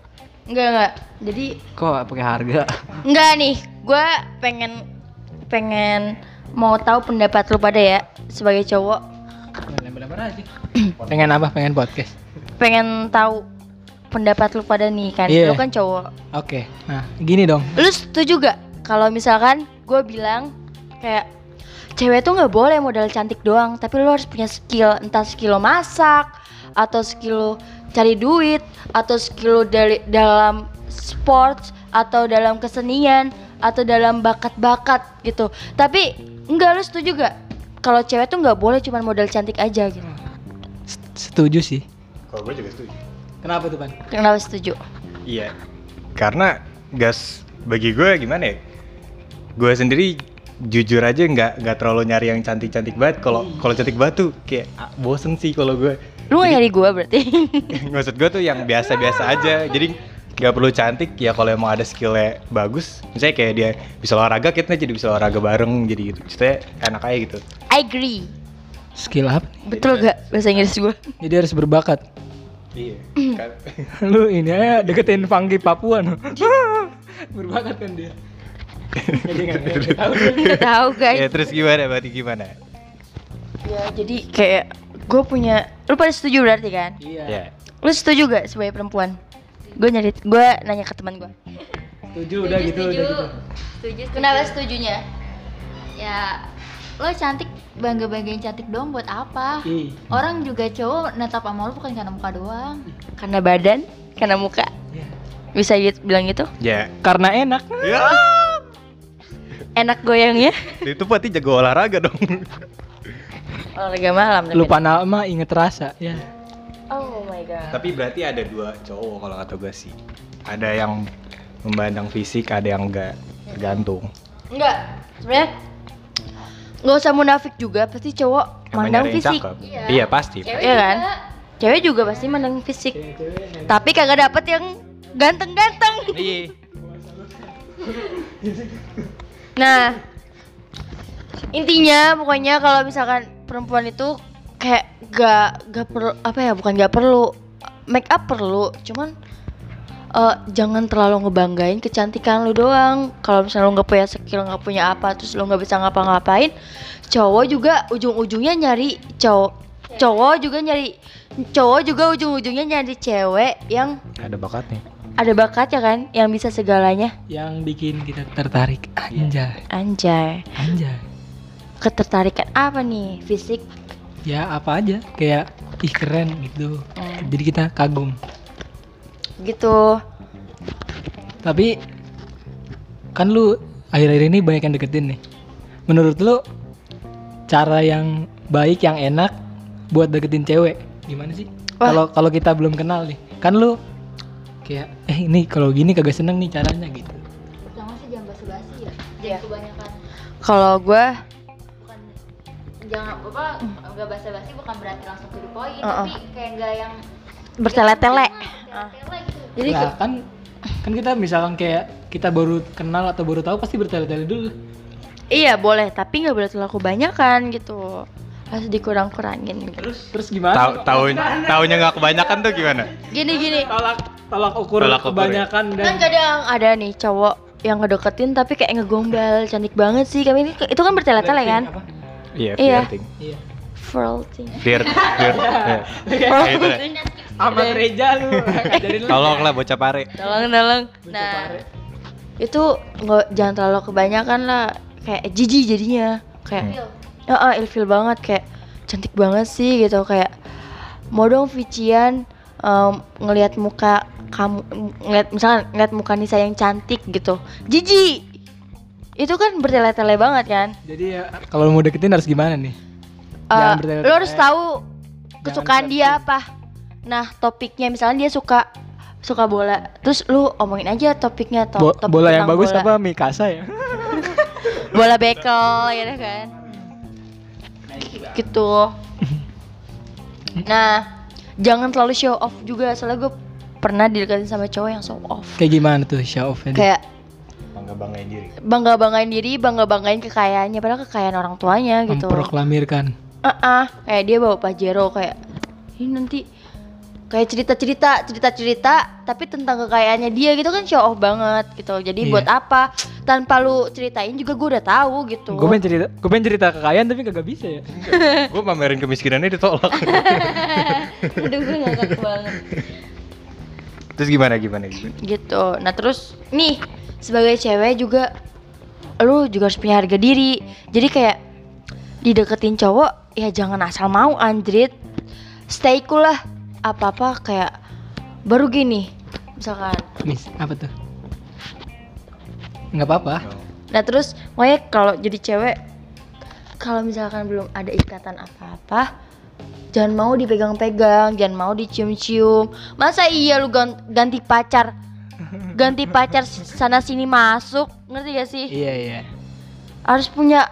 enggak enggak. Jadi Kok pakai harga? enggak nih, gue pengen pengen mau tahu pendapat lu pada ya sebagai cowok. Pengen apa? Pengen podcast. Pengen tahu pendapat lu pada nih kan. Iya. Lu kan cowok. Oke. Nah, gini dong. Lu setuju gak kalau misalkan gue bilang kayak cewek tuh nggak boleh modal cantik doang, tapi lu harus punya skill, entah skill masak atau skill cari duit atau skill dari dalam sports atau dalam kesenian atau dalam bakat-bakat gitu. Tapi enggak lu setuju gak kalau cewek tuh nggak boleh cuma modal cantik aja gitu. Set- Setuju sih. Kalau gue juga setuju. Kenapa tuh, Pan? Kenapa setuju? Iya. Karena gas bagi gue gimana ya? Gue sendiri jujur aja nggak nggak terlalu nyari yang cantik-cantik banget. Kalau kalau cantik banget tuh kayak ah, bosen sih kalau gue. Lu gak nyari gue berarti? Maksud gue tuh yang biasa-biasa aja. Jadi nggak perlu cantik ya kalau emang ada skillnya bagus. Misalnya kayak dia bisa olahraga, kita jadi bisa olahraga bareng jadi gitu. Maksudnya enak aja gitu. I agree. Skill apa? nih? Betul gak bahasa Inggris gue? Jadi harus berbakat. Iya. Kan- Lu ini aja deketin Fangki Papua no. berbakat kan dia. Nggak- tahu. Gak tahu guys. ya terus gimana? Berarti gimana? Ya jadi kayak gue punya lu pada setuju berarti kan? Iya. Ya. Lu setuju gak sebagai perempuan? Gue nyari gue nanya ke teman gue. Setuju udah gitu udah gitu. Setuju, setuju. Kenapa setujunya? Ya, lo cantik bangga-banggain cantik doang buat apa? Ih. Orang juga cowok natap sama lo bukan karena muka doang. Karena badan, karena muka. Iya. Bisa gitu, bilang gitu? Ya. Karena enak. Ya. Enak goyangnya. Itu berarti jago olahraga dong. Olahraga malam. Lupa nama inget rasa. Ya. Oh my god. Tapi berarti ada dua cowok kalau kata gue sih. Ada yang memandang fisik, ada yang enggak. Tergantung. Enggak. Sebenarnya nggak usah munafik juga. Pasti cowok Emang mandang fisik. Iya. Iya pasti. Cewek Iya kan? juga. Cewek juga pasti mandang fisik. Tapi kagak dapet yang ganteng-ganteng. Iya. Nah, intinya pokoknya kalau misalkan perempuan itu kayak gak gak perlu apa ya bukan gak perlu make up perlu, cuman eh, jangan terlalu ngebanggain kecantikan lu doang. Kalau misalnya lu nggak punya skill, nggak punya apa, terus lu nggak bisa ngapa-ngapain, cowok juga ujung-ujungnya nyari cowok, cowok juga nyari cowok juga ujung-ujungnya nyari cewek yang Ada bakatnya. Ada bakatnya kan, yang bisa segalanya. Yang bikin kita tertarik. Anjay. Anjay. Anjay. ketertarikan apa nih fisik Ya apa aja. Kayak ih keren gitu. Hmm. Jadi kita kagum. gitu Tapi kan lu akhir-akhir ini banyak yang deketin nih. Menurut lu cara yang baik yang enak buat deketin cewek gimana sih? Kalau kalau kita belum kenal nih, kan lu kayak eh ini kalau gini kagak seneng nih caranya gitu. Pertama sih jangan basa-basi ya. Jangan Iya. kebanyakan. kalau gue Bukan jangan apa enggak basa-basi bukan berarti langsung to the point, Uh-uh. tapi kayak enggak yang bertele-tele gitu. jadi ke- kan kan kita misalkan kayak kita baru kenal atau baru tahu pasti bertele-tele dulu. iya boleh tapi nggak boleh terlalu kebanyakan gitu harus dikurang-kurangin gitu. Terus terus gimana? Tahu tahun tahunnya nggak kebanyakan tuh gimana? Gini gini. tolak tolak ukur Tolak ukur, ya? kebanyakan dan Kan kadang ada nih cowok yang ngedeketin tapi kayak ngegombal, cantik banget sih. Kami ini itu kan bertele-tele kan? Iya, Iya. flirting. Iya. Flirting. Flirt, flirt. Iya. Deh. Ahmad Reja lu. Jadi lu. Tolonglah bocah pare. Tolong, tolong. Nah, itu nggak jangan terlalu kebanyakan lah. Kayak jijik jadinya. Kayak ya ah, ilfil banget kayak cantik banget sih gitu kayak mau dong Vician em, ngelihat muka kamu ngeliat misalnya ngeliat muka Nisa yang cantik gitu jijik itu kan bertele-tele banget kan Jadi ya kalau mau deketin harus gimana nih? Eh, Jangan bertele-tele. lo harus tahu kesukaan dia apa nah topiknya misalnya dia suka suka bola terus lu omongin aja topiknya to Bo- topik bola yang bagus bola. apa Mikasa ya? bola bekel gitu kan gitu. Nah jangan terlalu show off juga. Soalnya gue pernah dideketin sama cowok yang show off. Kayak gimana tuh show off kayak Bangga banggain diri. bangga banggain diri bangga banggain kekayaannya padahal kekayaan orang tuanya gitu. Memproklamirkan. Ah, kayak dia bawa pajero kayak ini nanti kayak cerita-cerita cerita-cerita tapi tentang kekayaannya dia gitu kan show off banget gitu. Jadi Iya. buat apa? Tanpa lu ceritain juga gue udah tahu gitu. Gue pengen cerita, gue pengen cerita kekayaan tapi kagak bisa ya. Gue pamerin kemiskinannya ditolak. Aduh gue ngakak banget. Terus gimana gimana gimana? Gitu. Nah, terus nih sebagai cewek juga lu juga harus punya harga diri. Jadi kayak dideketin cowok ya jangan asal mau anjrit. Stay cool lah. Apa-apa kayak baru gini. Misalkan Mis, apa tuh? Nggak apa-apa. Nah terus makanya kalau jadi cewek kalau misalkan belum ada ikatan apa-apa jangan mau dipegang-pegang, jangan mau dicium-cium. Masa iya lu gan- ganti pacar ganti pacar sana sini masuk, ngerti gak sih? Iya iya. Harus punya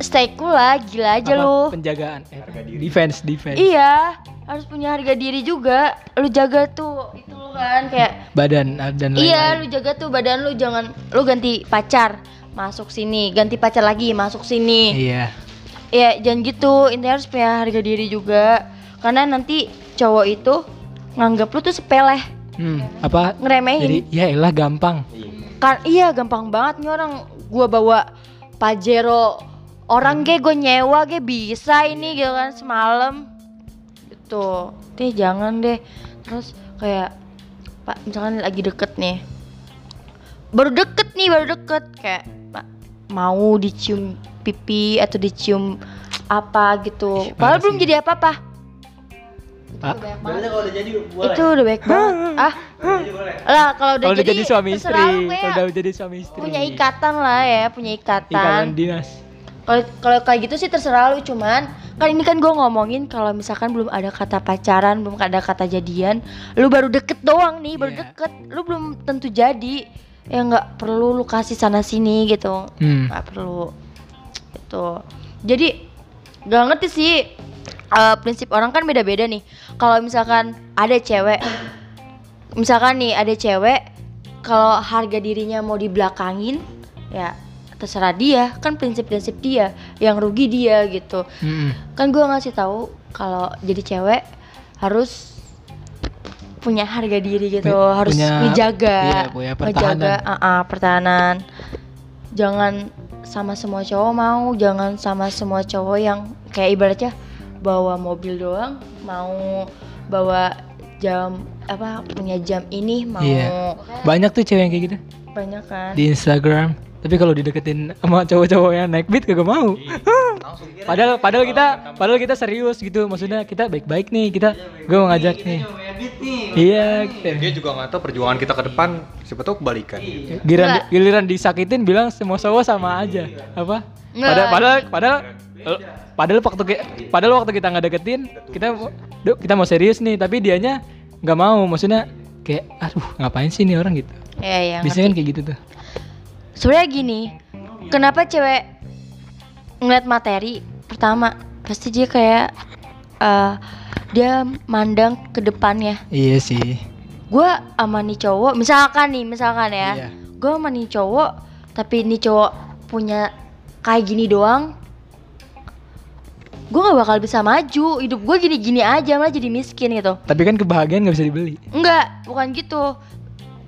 stay cool lah, gila aja Apa? lu. Penjagaan. Eh, defense defense. Iya, harus punya harga diri juga. Lu jaga tuh itu lu kan kayak Badan ah, dan lain-lain. Iya, lu jaga tuh badan lu jangan lu ganti pacar masuk sini, ganti pacar lagi masuk sini. Iya. Ya jangan gitu, intinya harus punya harga diri juga. Karena nanti cowok itu nganggap lu tuh sepele, Hmm, apa? ngeremehin. Jadi ya elah gampang. kan iya gampang banget nih orang gua bawa Pajero orang ge gue nyewa ge bisa ini gitu kan semalam gitu. Deh jangan deh. Terus kayak pak misalkan lagi deket nih. Baru deket nih baru deket. Kayak Pak, mau dicium pipi atau dicium apa gitu. Ih, padahal belum jadi apa-apa. Pak, itu udah baik banget. Ah. Lah kalau udah kalau udah jadi, jadi suami istri, kayak kalau udah jadi suami istri. punya ikatan lah ya punya Ikatan ikatan. dinas. Kalau kalau kayak gitu sih terserah lu cuman kan ini kan gue ngomongin kalau misalkan belum ada kata pacaran belum ada kata jadian lu baru deket doang nih baru Iya. deket lu belum tentu jadi. Ya nggak perlu lu kasih sana sini gitu. Hmm. nggak perlu. Gitu. Jadi gak ngerti sih eh, prinsip orang kan beda-beda nih. Kalau misalkan ada cewek misalkan nih ada cewek kalau harga dirinya mau dibelakangin ya terserah dia kan prinsip-prinsip dia yang rugi dia gitu Hmm. kan gue ngasih tahu kalau jadi cewek harus punya harga diri gitu Pu- harus punya- ngejaga iya, punya pertahanan. ngejaga ah, ah, pertahanan jangan sama semua cowok mau jangan sama semua cowok yang kayak ibaratnya bawa mobil doang mau bawa jam apa punya jam ini mau Iya. Banyak tuh cewek yang kayak gitu banyak kan di Instagram. Tapi kalau dideketin sama cowok-cowok yang naik beat kagak mau. padahal padahal kita padahal kita serius gitu. Maksudnya kita baik-baik nih. Kita gue mau ngajak nih. Iya. Dia juga nggak tahu perjuangan kita ke depan. Siapa tahu kebalikan. Giliran Nggak. giliran disakitin bilang semua cowok sama aja. Apa? Nggak. Padahal padahal padahal padahal waktu padahal waktu kita nggak deketin, kita kita mau serius nih, tapi dianya nggak mau. Maksudnya kayak aduh, ngapain sih nih orang gitu. ya ya Biasanya kan kayak gitu tuh. Sebenarnya gini kenapa cewek ngeliat materi pertama pasti dia kayak eh, dia mandang ke depannya Iya sih. gue sama nih cowok misalkan nih misalkan ya Iya. gue sama nih cowok tapi nih cowok punya kayak gini doang gue nggak bakal bisa maju hidup gue gini-gini aja malah jadi miskin gitu Tapi kan kebahagiaan nggak bisa dibeli. enggak bukan gitu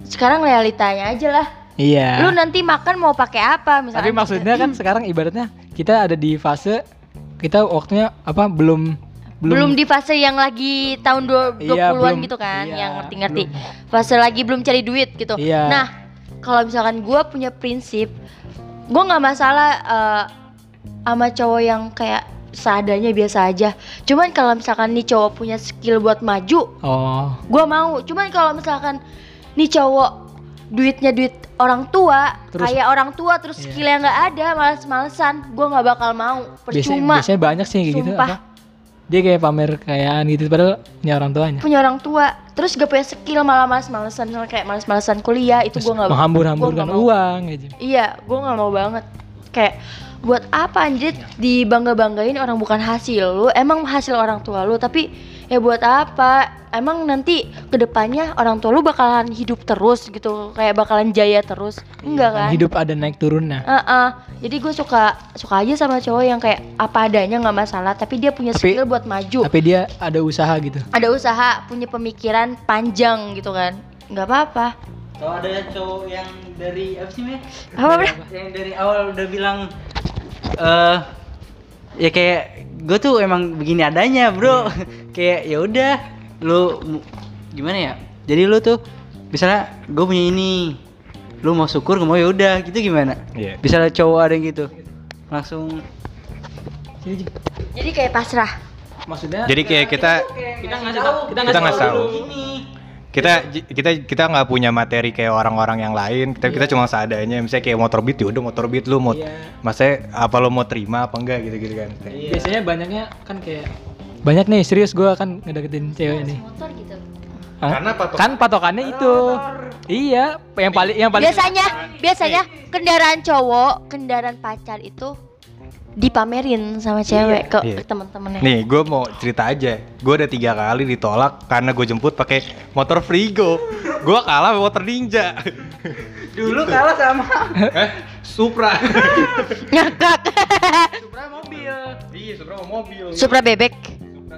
sekarang realitanya aja lah Iya. lu nanti makan mau pakai apa misalnya Tapi maksudnya kan sekarang ibaratnya kita ada di fase kita waktunya apa belum belum, di fase yang lagi tahun dua- 20-an Iya, belum. gitu kan Iya, yang ngerti-ngerti fase lagi belum cari duit gitu Iya. nah kalau misalkan gue punya prinsip gue nggak masalah eh, sama cowok yang kayak seadanya biasa aja cuman kalau misalkan nih cowok punya skill buat maju Oh. gue mau cuman kalau misalkan nih cowok duitnya duit orang tua Terus- kayak orang tua terus Iya. skillnya nggak ada males-malesan gue nggak bakal mau Biasanya, percuma biasanya banyak sih kayak gitu apa? Dia kayak pamer kekayaan gitu padahal punya orang tuanya. punya orang tua terus gak punya skill malah males-malesan kayak males-malesan kuliah itu gue nggak menghambur-hamburkan uang gitu. iya gue nggak mau banget kayak buat apa anjir dibangga banggain orang bukan hasil lu emang hasil orang tua lu tapi ya buat apa? Emang nanti ke depannya orang tua lu bakalan hidup terus gitu kayak bakalan jaya terus. Enggak kan? Hidup ada naik turunnya. Heeh. jadi gue suka suka aja sama cowok yang kayak apa adanya nggak masalah tapi dia punya Tapi- skill buat maju. Tapi dia ada usaha gitu. ada usaha punya pemikiran panjang gitu kan? Nggak apa-apa. Kalau ada cowok yang dari apa sih apa bro Yang dari awal udah bilang eh ya kayak gue tuh emang begini adanya bro. Kayak ya udah lu gimana ya? Jadi lu tuh misalnya gue punya ini lu mau syukur gak mau ya udah gitu gimana? Iya. misalnya cowok ada yang gitu. Langsung jadi kayak pasrah. Maksudnya Jadi kayak kita kita ngasih tahu, kita nggak tahu. ini kita kita kita nggak punya materi kayak orang-orang yang lain. Kita kita cuma seadanya. Misalnya kayak motor beat ya udah motor beat lu mau Iya. Maksudnya apa lu mau terima apa enggak gitu-gitu kan. biasanya banyaknya kan kayak banyak nih serius gue akan ngedeketin cewek nih. motor gitu Hah? Karena patok- kan patokannya itu. Iya, yang paling yang paling biasanya biasanya kendaraan cowok kendaraan pacar itu dipamerin sama cewek ke Iya. teman-temannya Nih, gue mau cerita aja. Gue udah tiga kali ditolak karena gue jemput pakai motor Frigo. Gue kalah sama motor Ninja. dulu kalah sama eh, Supra. ngakak Supra mobil iya, Supra mobil. Supra bebek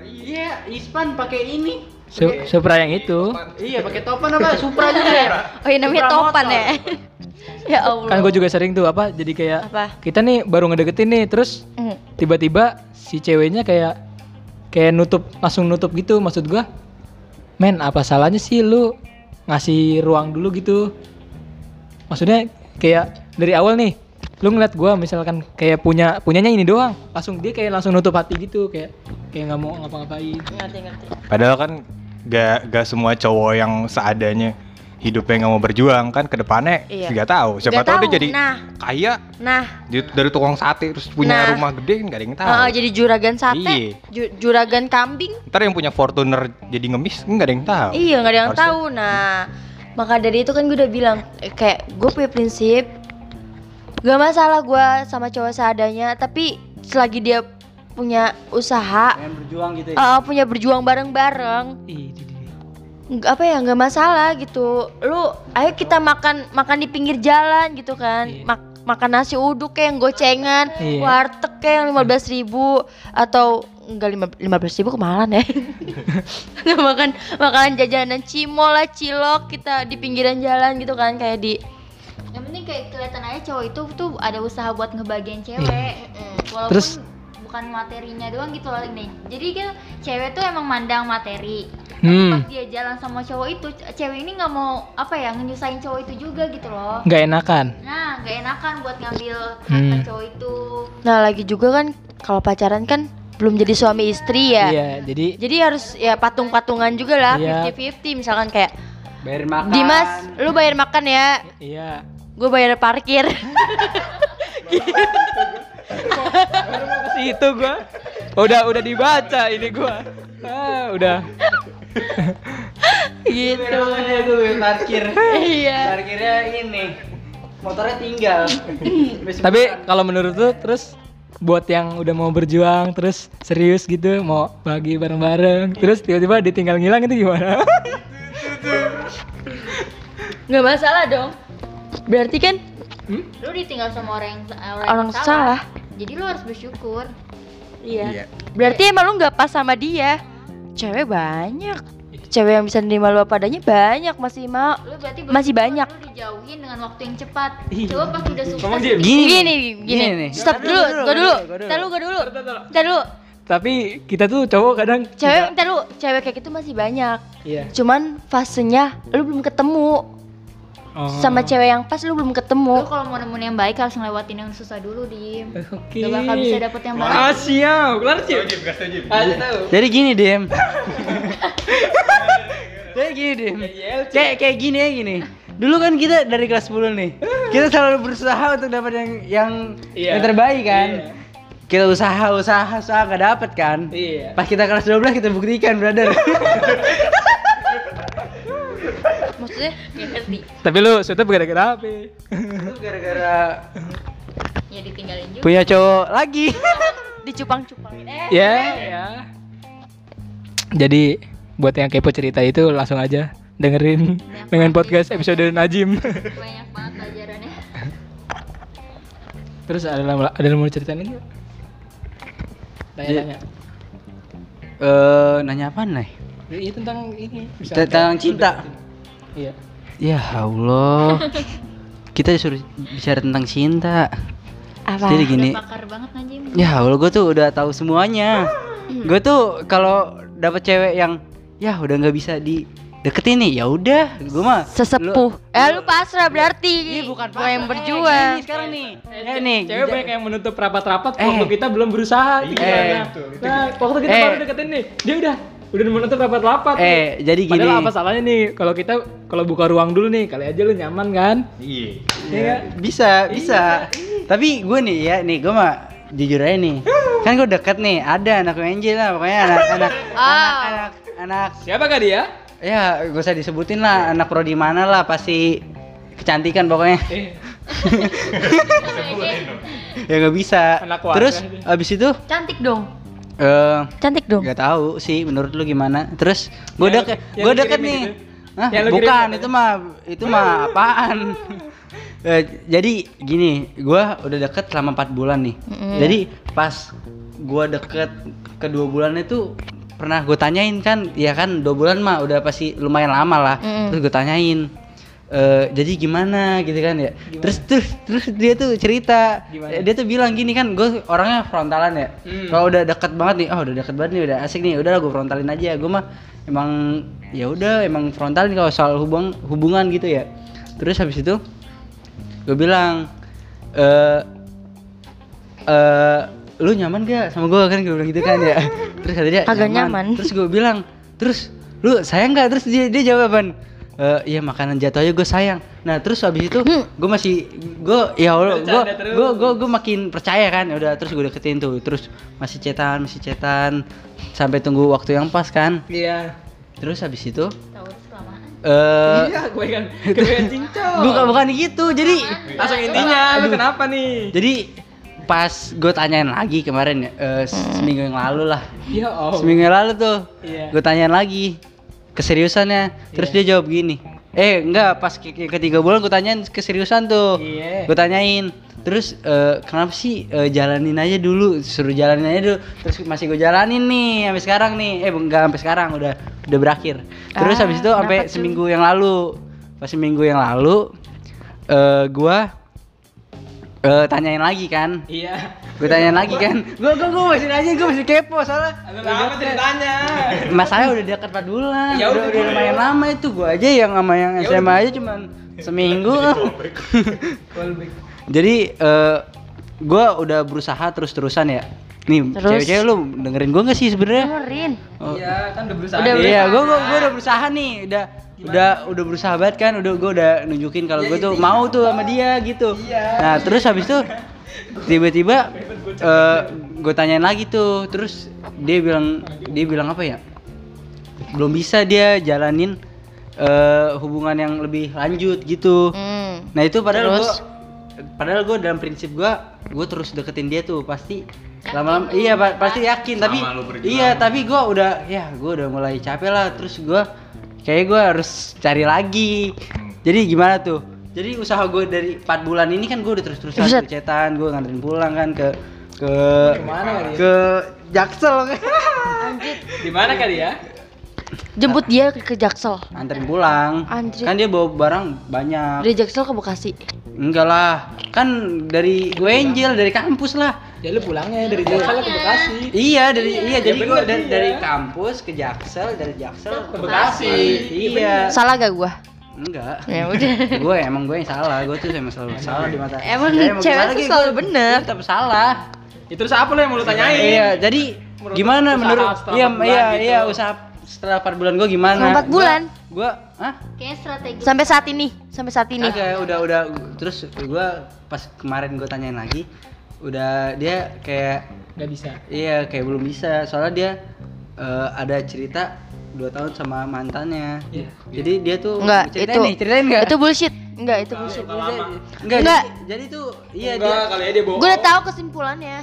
iya Ispan pakai ini Su- Supra yang itu. iya pakai topan apa Supra juga ya oh iya namanya Supra topan motor. ya ya Allah. Kan gue juga sering tuh apa jadi kayak Apa? kita nih baru ngedeketin nih terus Hmm. tiba-tiba si ceweknya kayak kayak nutup langsung nutup gitu maksud gua men apa salahnya sih lu ngasih ruang dulu gitu? Maksudnya kayak dari awal nih lu ngeliat gua misalkan kayak punya punyanya ini doang langsung dia kayak langsung nutup hati gitu kayak kayak nggak mau ngapa-ngapain. Ngerti ngerti. Padahal kan gak, gak semua cowok yang seadanya hidupnya nggak mau berjuang kan ke depannya Iya. nggak tahu. Siapa Nggak tahu dia jadi Nah. kaya nah dari tukang sate terus punya Nah. rumah gede kan gak ada yang tahu. Heeh, jadi juragan sate Iya. ju- juragan kambing Ntar yang punya Fortuner jadi ngemis nggak ada yang tahu. Iya nggak ada yang Harusnya- tahu. Nah maka dari itu kan gue udah bilang eh, kayak gue punya prinsip gak masalah gue sama cowok seadanya tapi selagi dia punya usaha pengen berjuang gitu ya eh, punya berjuang bareng-bareng nggak apa ya nggak masalah gitu. Lu ayo kita makan makan di pinggir jalan gitu kan. Iya. Mak- makan nasi uduk kayak yang gocengan Iya. warteg kayak yang lima belas ribu atau enggak lima lima belas ribu kemahalan ya. Makan makanan jajanan cimol lah cilok kita di pinggiran jalan gitu kan kayak di yang penting kayak kelihatan aja cowok itu tuh ada usaha buat ngebagian cewek. Mm, walaupun Terus- bukan materinya doang gitu loh nih jadi kan cewek tuh emang mandang materi. Hmm. pas dia jalan sama cowok itu cewek ini nggak mau apa ya nyusahin cowok itu juga gitu loh. Nggak enakan? Nah gak enakan buat ngambil Hmm. cowok itu. Nah lagi juga kan kalau pacaran kan belum jadi suami istri ya. Iya jadi jadi harus ya patung-patungan juga lah Iya. 50-50 misalkan kayak bayarin makan. Dimas lu bayar makan ya. Iya. Gue bayar parkir situ gua. Udah udah dibaca ini gua. Ah, udah. Gitu. Gue parkir. Iya. Parkirnya ini. Motornya tinggal. Tapi kalau menurut lu terus buat yang udah mau berjuang terus serius gitu mau bagi bareng-bareng terus tiba-tiba ditinggal ngilang itu gimana? nggak masalah dong. Berarti kan lu ditinggal sama orang yang orang, orang yang salah jadi lu harus bersyukur Iya. Berarti emang lu nggak pas sama dia. Cewek banyak. Cewek yang bisa nerima lu apa adanya banyak masih mau. Lu berarti Masih banyak. Lu dijauhin dengan waktu yang cepat. Iya. Coba pas udah sukses. Dia, Gini, Gini, gini, Gini nih. Stop dulu, gua dulu. dulu, gua dulu. Ntar lu, gua dulu. Ntar dulu. Tapi kita tuh cowok kadang Cewek, nggak- ntar lu. Cewek kayak gitu masih banyak. Iya. Cuman fasenya lu belum ketemu Oh. sama cewek yang pas lu belum Lu ketemu. kalau mau nemuin yang baik harus ngelewatin yang susah dulu, Dim. Oke. Gak bakal bisa dapet yang baik. Ah, siap. Kelar. Aja tahu. Jadi gini Dem. Jadi gini Dem. Kayak kayak gini ya gini. Dulu kan kita dari kelas 10 nih. Kita selalu berusaha untuk dapat yang yang, Iya. yang terbaik kan. Iya. Kita usaha usaha usaha nggak dapet kan. Iya. Pas kita kelas 12 kita buktikan brother. Maksudnya Gak ngerti. Tapi lu sudah gara-gara apa? Itu gara-gara Ya ditinggalin juga. punya cowok lagi. dicupang-cupangin. Eh. ya, ya. Jadi buat yang kepo cerita itu langsung aja dengerin dengan podcast episode Najim. Banyak banget pelajarannya. Terus ada ada yang mau ceritain lagi? nggak? Tanya-tanya. Eh nanya apa nih? Iya tentang ini. Tentang cinta. Iya. Ya Allah. Kita disuruh bicara tentang cinta. Apa? Jadi gini. Udah pakar banget Najim. Ya Allah, gue tuh udah tahu semuanya. gue tuh kalau dapet cewek yang ya udah nggak bisa dideketin nih, ya udah, gue mah Sesepuh. eh lu pasrah berarti. Iya bukan Gua yang pasrah. berjuang. Eh, sekarang nih. Ya nih. Cewek banyak yang menutup rapat-rapat Eh. waktu kita belum berusaha. Eh. kan. Nah, waktu kita Eh. baru deketin nih, dia udah udah menutup rapat-rapat. Eh, jadi gini. Padahal apa salahnya nih kalau kita kalau buka ruang dulu nih, kali aja lu nyaman kan? Iya. Iya kan? Bisa, bisa. Tapi gue nih ya, nih gue mah jujur aja nih. Kan gue deket nih, ada anak UNJ lah, pokoknya anak anak Ah. anak anak anak Siapa kah dia? ya gak usah disebutin lah anak prodi mana lah pasti kecantikan pokoknya Eh, ya nggak bisa Anak terus abis itu Cantik dong. Eh Cantik dong. nggak tahu sih menurut lu gimana terus gue deket gue deket nih. Hah? Bukan itu mah itu mah apaan Eh, jadi gini gue udah deket selama empat bulan nih Mm-mm. jadi pas gue deket kedua bulan itu pernah gue tanyain kan ya kan dua bulan mah udah pasti lumayan lama lah Mm-mm. terus gue tanyain eh jadi gimana gitu kan ya. Terus terus terus dia tuh cerita. Gimana? Dia tuh bilang gini kan gue orangnya frontalan ya. Hmm. kalau udah deket banget nih oh udah deket banget nih udah asik nih udah gue frontalin aja. Gue mah emang ya udah emang frontalin kalau soal hubung hubungan gitu ya. Terus habis itu gue bilang eh eh lu nyaman gak sama gue kan gue bilang gitu kan ya. Terus kata dia Kagak nyaman. terus gue bilang terus lu sayang gak? Terus dia dia jawaban "Eh, iya makanan jatuh aja gue sayang nah terus habis itu gue masih gue ya allah gue gue gue gue makin percaya kan ya udah terus gue deketin tuh terus masih cetan masih cetan sampai tunggu waktu yang pas kan Iya. terus habis itu Tahu kelamaan. eh Iya, gue kan gue kan cincau. bukan bukan gitu jadi Langsung intinya, lu kenapa nih? jadi pas gue tanyain lagi kemarin ya eh, seminggu yang lalu lah Ya Allah. seminggu yang lalu tuh Iya. gue tanyain lagi keseriusannya. Terus dia jawab gini eh enggak pas ke ke- ketiga bulan gue tanyain keseriusan tuh. Iya. gue tanyain terus eh, kenapa sih eh, jalanin aja dulu suruh jalanin aja dulu? Terus masih gue jalanin nih sampai sekarang nih. Eh enggak sampai sekarang udah udah berakhir. Terus Ah, habis itu sampai seminggu yang lalu pas seminggu yang lalu eh gua eh tanyain lagi kan. Iya. Gue tanyain lagi kan. Gue gue gue masih nanya gue masih kepo soalnya. Lu apa ceritanya? masalahnya udah dekat 4 bulan. Ya udah, udah, lumayan lama itu. Gue aja yang sama yang Ya SMA udah. aja cuman seminggu. Jadi eh gue udah berusaha terus terusan ya. Nih Terus? cewek-cewek lu dengerin gue gak sih sebenarnya? Dengerin. Oh. Iya, kan udah berusaha. Udah nih. iya gue gue udah berusaha nih. Udah udah udah berusaha banget kan. Udah gue udah nunjukin kalau gue tuh mau tuh sama dia gitu. Nah terus habis itu tiba-tiba eh gue tanyain lagi tuh. Terus dia bilang dia bilang apa ya? Belum bisa dia jalanin eh hubungan yang lebih lanjut gitu. Hmm. nah itu padahal gue padahal gue dalam prinsip gue gue terus deketin dia tuh. Pasti lama-lama iya pa- pasti yakin. Tapi lu berjuang. iya tapi gue udah ya gue udah mulai capek lah. Terus gue kayak gue harus cari lagi. Jadi gimana tuh jadi usaha gue dari 4 bulan ini kan gue udah terus-terusan Buset. gue cetan gue nganterin pulang kan ke ke Ke mana kali ya? ke Jaksel Di mana kali ya? Jemput dia ke, ke Jaksel. anterin pulang Anjir. kan dia bawa barang banyak Dari Jaksel ke Bekasi. enggak lah kan dari gue Angel dari kampus lah Ya lu pulangnya dari Jakarta ke Bekasi. iya dari iya jadi gue dari, iya. dari kampus ke Jaksel dari Jaksel ke Bekasi. iya Salah gak gua? Enggak Ya udah. gue emang gue yang salah gue tuh emang selalu salah di mata Emang Saya mau cewek tuh lagi, selalu bener. gue tetap salah Ya terus apa lo yang mau lu tanyain? iya jadi Menurut gimana menurut iya iya gitu. iya usaha setelah 4 bulan gue gimana Empat bulan? gue ah Kayaknya strategi Sampai saat ini, sampai saat ini. Kagak, udah udah terus gue pas kemarin gue tanyain lagi udah dia kayak Gak bisa. iya kayak belum bisa soalnya dia eh, ada cerita dua tahun sama mantannya Iya. jadi dia tuh Enggak, ceritain itu. nih ceritain nggak Itu bullshit. Enggak, itu bullshit. enggak Enggak. Jadi, jadi tuh iya dia kali ya dia bohong. Gue udah tahu kesimpulannya.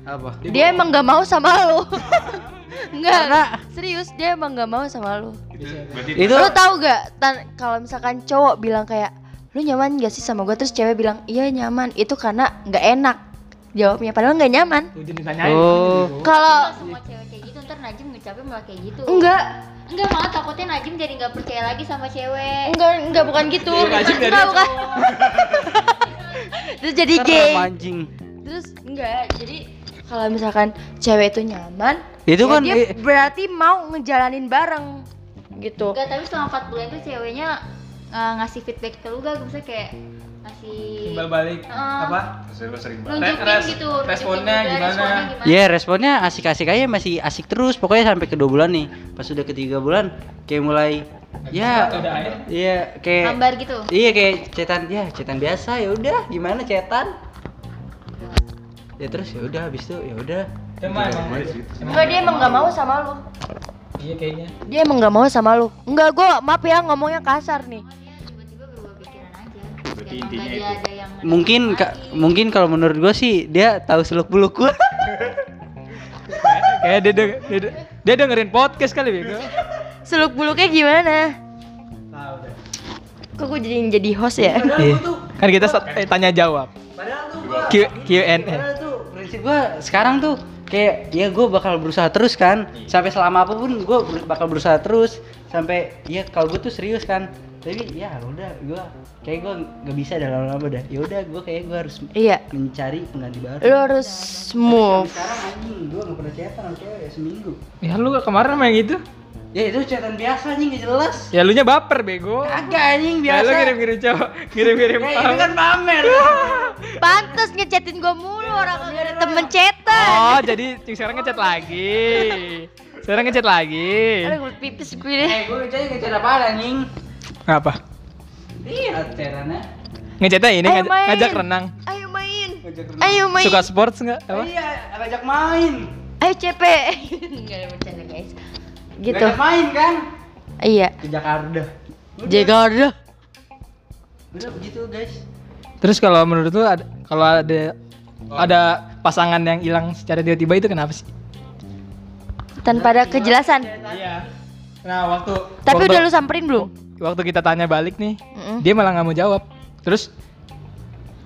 apa Dia emang gak mau sama lo. Enggak, serius dia emang gak mau sama lo. itu Lo tau gak kalau misalkan cowok bilang kayak lu nyaman gak sih sama gue terus cewek bilang iya nyaman itu karena nggak enak jawabnya padahal nggak nyaman. Oh. kalau semua cewek kayak gitu ntar Najim ngecapnya malah kayak gitu enggak enggak malah takutnya Najim jadi nggak percaya lagi sama cewek. Enggak enggak bukan gitu. Iya, enggak bukan. terus jadi gay anjing. Terus enggak jadi kalau misalkan cewek itu nyaman Itu ya kan dia i- berarti mau ngejalanin bareng gitu. Enggak tapi selama 4 bulan tuh ceweknya uh, ngasih feedback ke lu gak? Bisa kayak ngasih Timbal balik. Heeh. apa? nunjukin Res- gitu responnya juga gimana? responnya gimana. Iya responnya asik-asik aja masih asik terus. Pokoknya sampai ke dua bulan nih. Pas udah ke tiga bulan kayak mulai ya iya kayak hambar gitu? Iya kayak cetan ya cetan biasa ya udah. Gimana cetan? Ya terus ya udah habis itu ya udah. Emang emang. enggak dia emang nggak mau sama lu. Iya kayaknya. dia emang nggak mau sama lu. Enggak gua maaf ya ngomongnya kasar nih berarti intinya ada yang mungkin ka- mungkin kalau menurut gue sih dia tahu seluk beluk gue Kayak dia, deng- dia, dia dengerin podcast kali bego. seluk beluknya gimana? Kok gue jadi jadi host ya? Iya. Kan kita eh, tanya jawab. padahal tuh Q Q&A. padahal tuh prinsip gue sekarang tuh kayak ya gue bakal berusaha terus kan. Sampai selama apa pun gue bakal berusaha terus. Sampai ya kalau gue tuh serius kan tapi ya udah gue kayak gue nggak bisa dah lama-lama dah ya udah gue kayak gue harus iya mencari pengganti baru lu harus move sekarang anjing gue nggak pernah chatan sama cewek ya seminggu Ya lu kemarin main gitu. ya itu chatan biasa anjing nggak jelas Ya lu nya baper bego. Kagak anjing Ya biasa. lu ngirim-ngirim cowok, ngirim-ngirim Eh, ini kan pamer. pantes ngechatin gue mulu orang gak ada temen chatan Oh, jadi sekarang ngechat lagi. Sekarang ngechat lagi. aduh gue pipis gue deh eh, gue jadi ngecat apa anjing? Apa? Iya. Ngechatnya ini Ayo ngajak, main. ngajak renang. ayo main Ngajak ayo main Suka sports enggak? Apa? Iya, ngajak main. ayo CP nggak ada bercanda guys gitu Ngajak main kan? iya Ke Jakarta. Jakarta Udah begitu, guys. Terus kalau menurut lu ada kalau ada ada pasangan yang hilang secara tiba-tiba itu kenapa sih? tanpa ada kejelasan Iya. Nah, waktu tapi waktu, udah lu samperin belum waktu kita tanya balik nih, Mm-mm. dia malah nggak mau jawab. Terus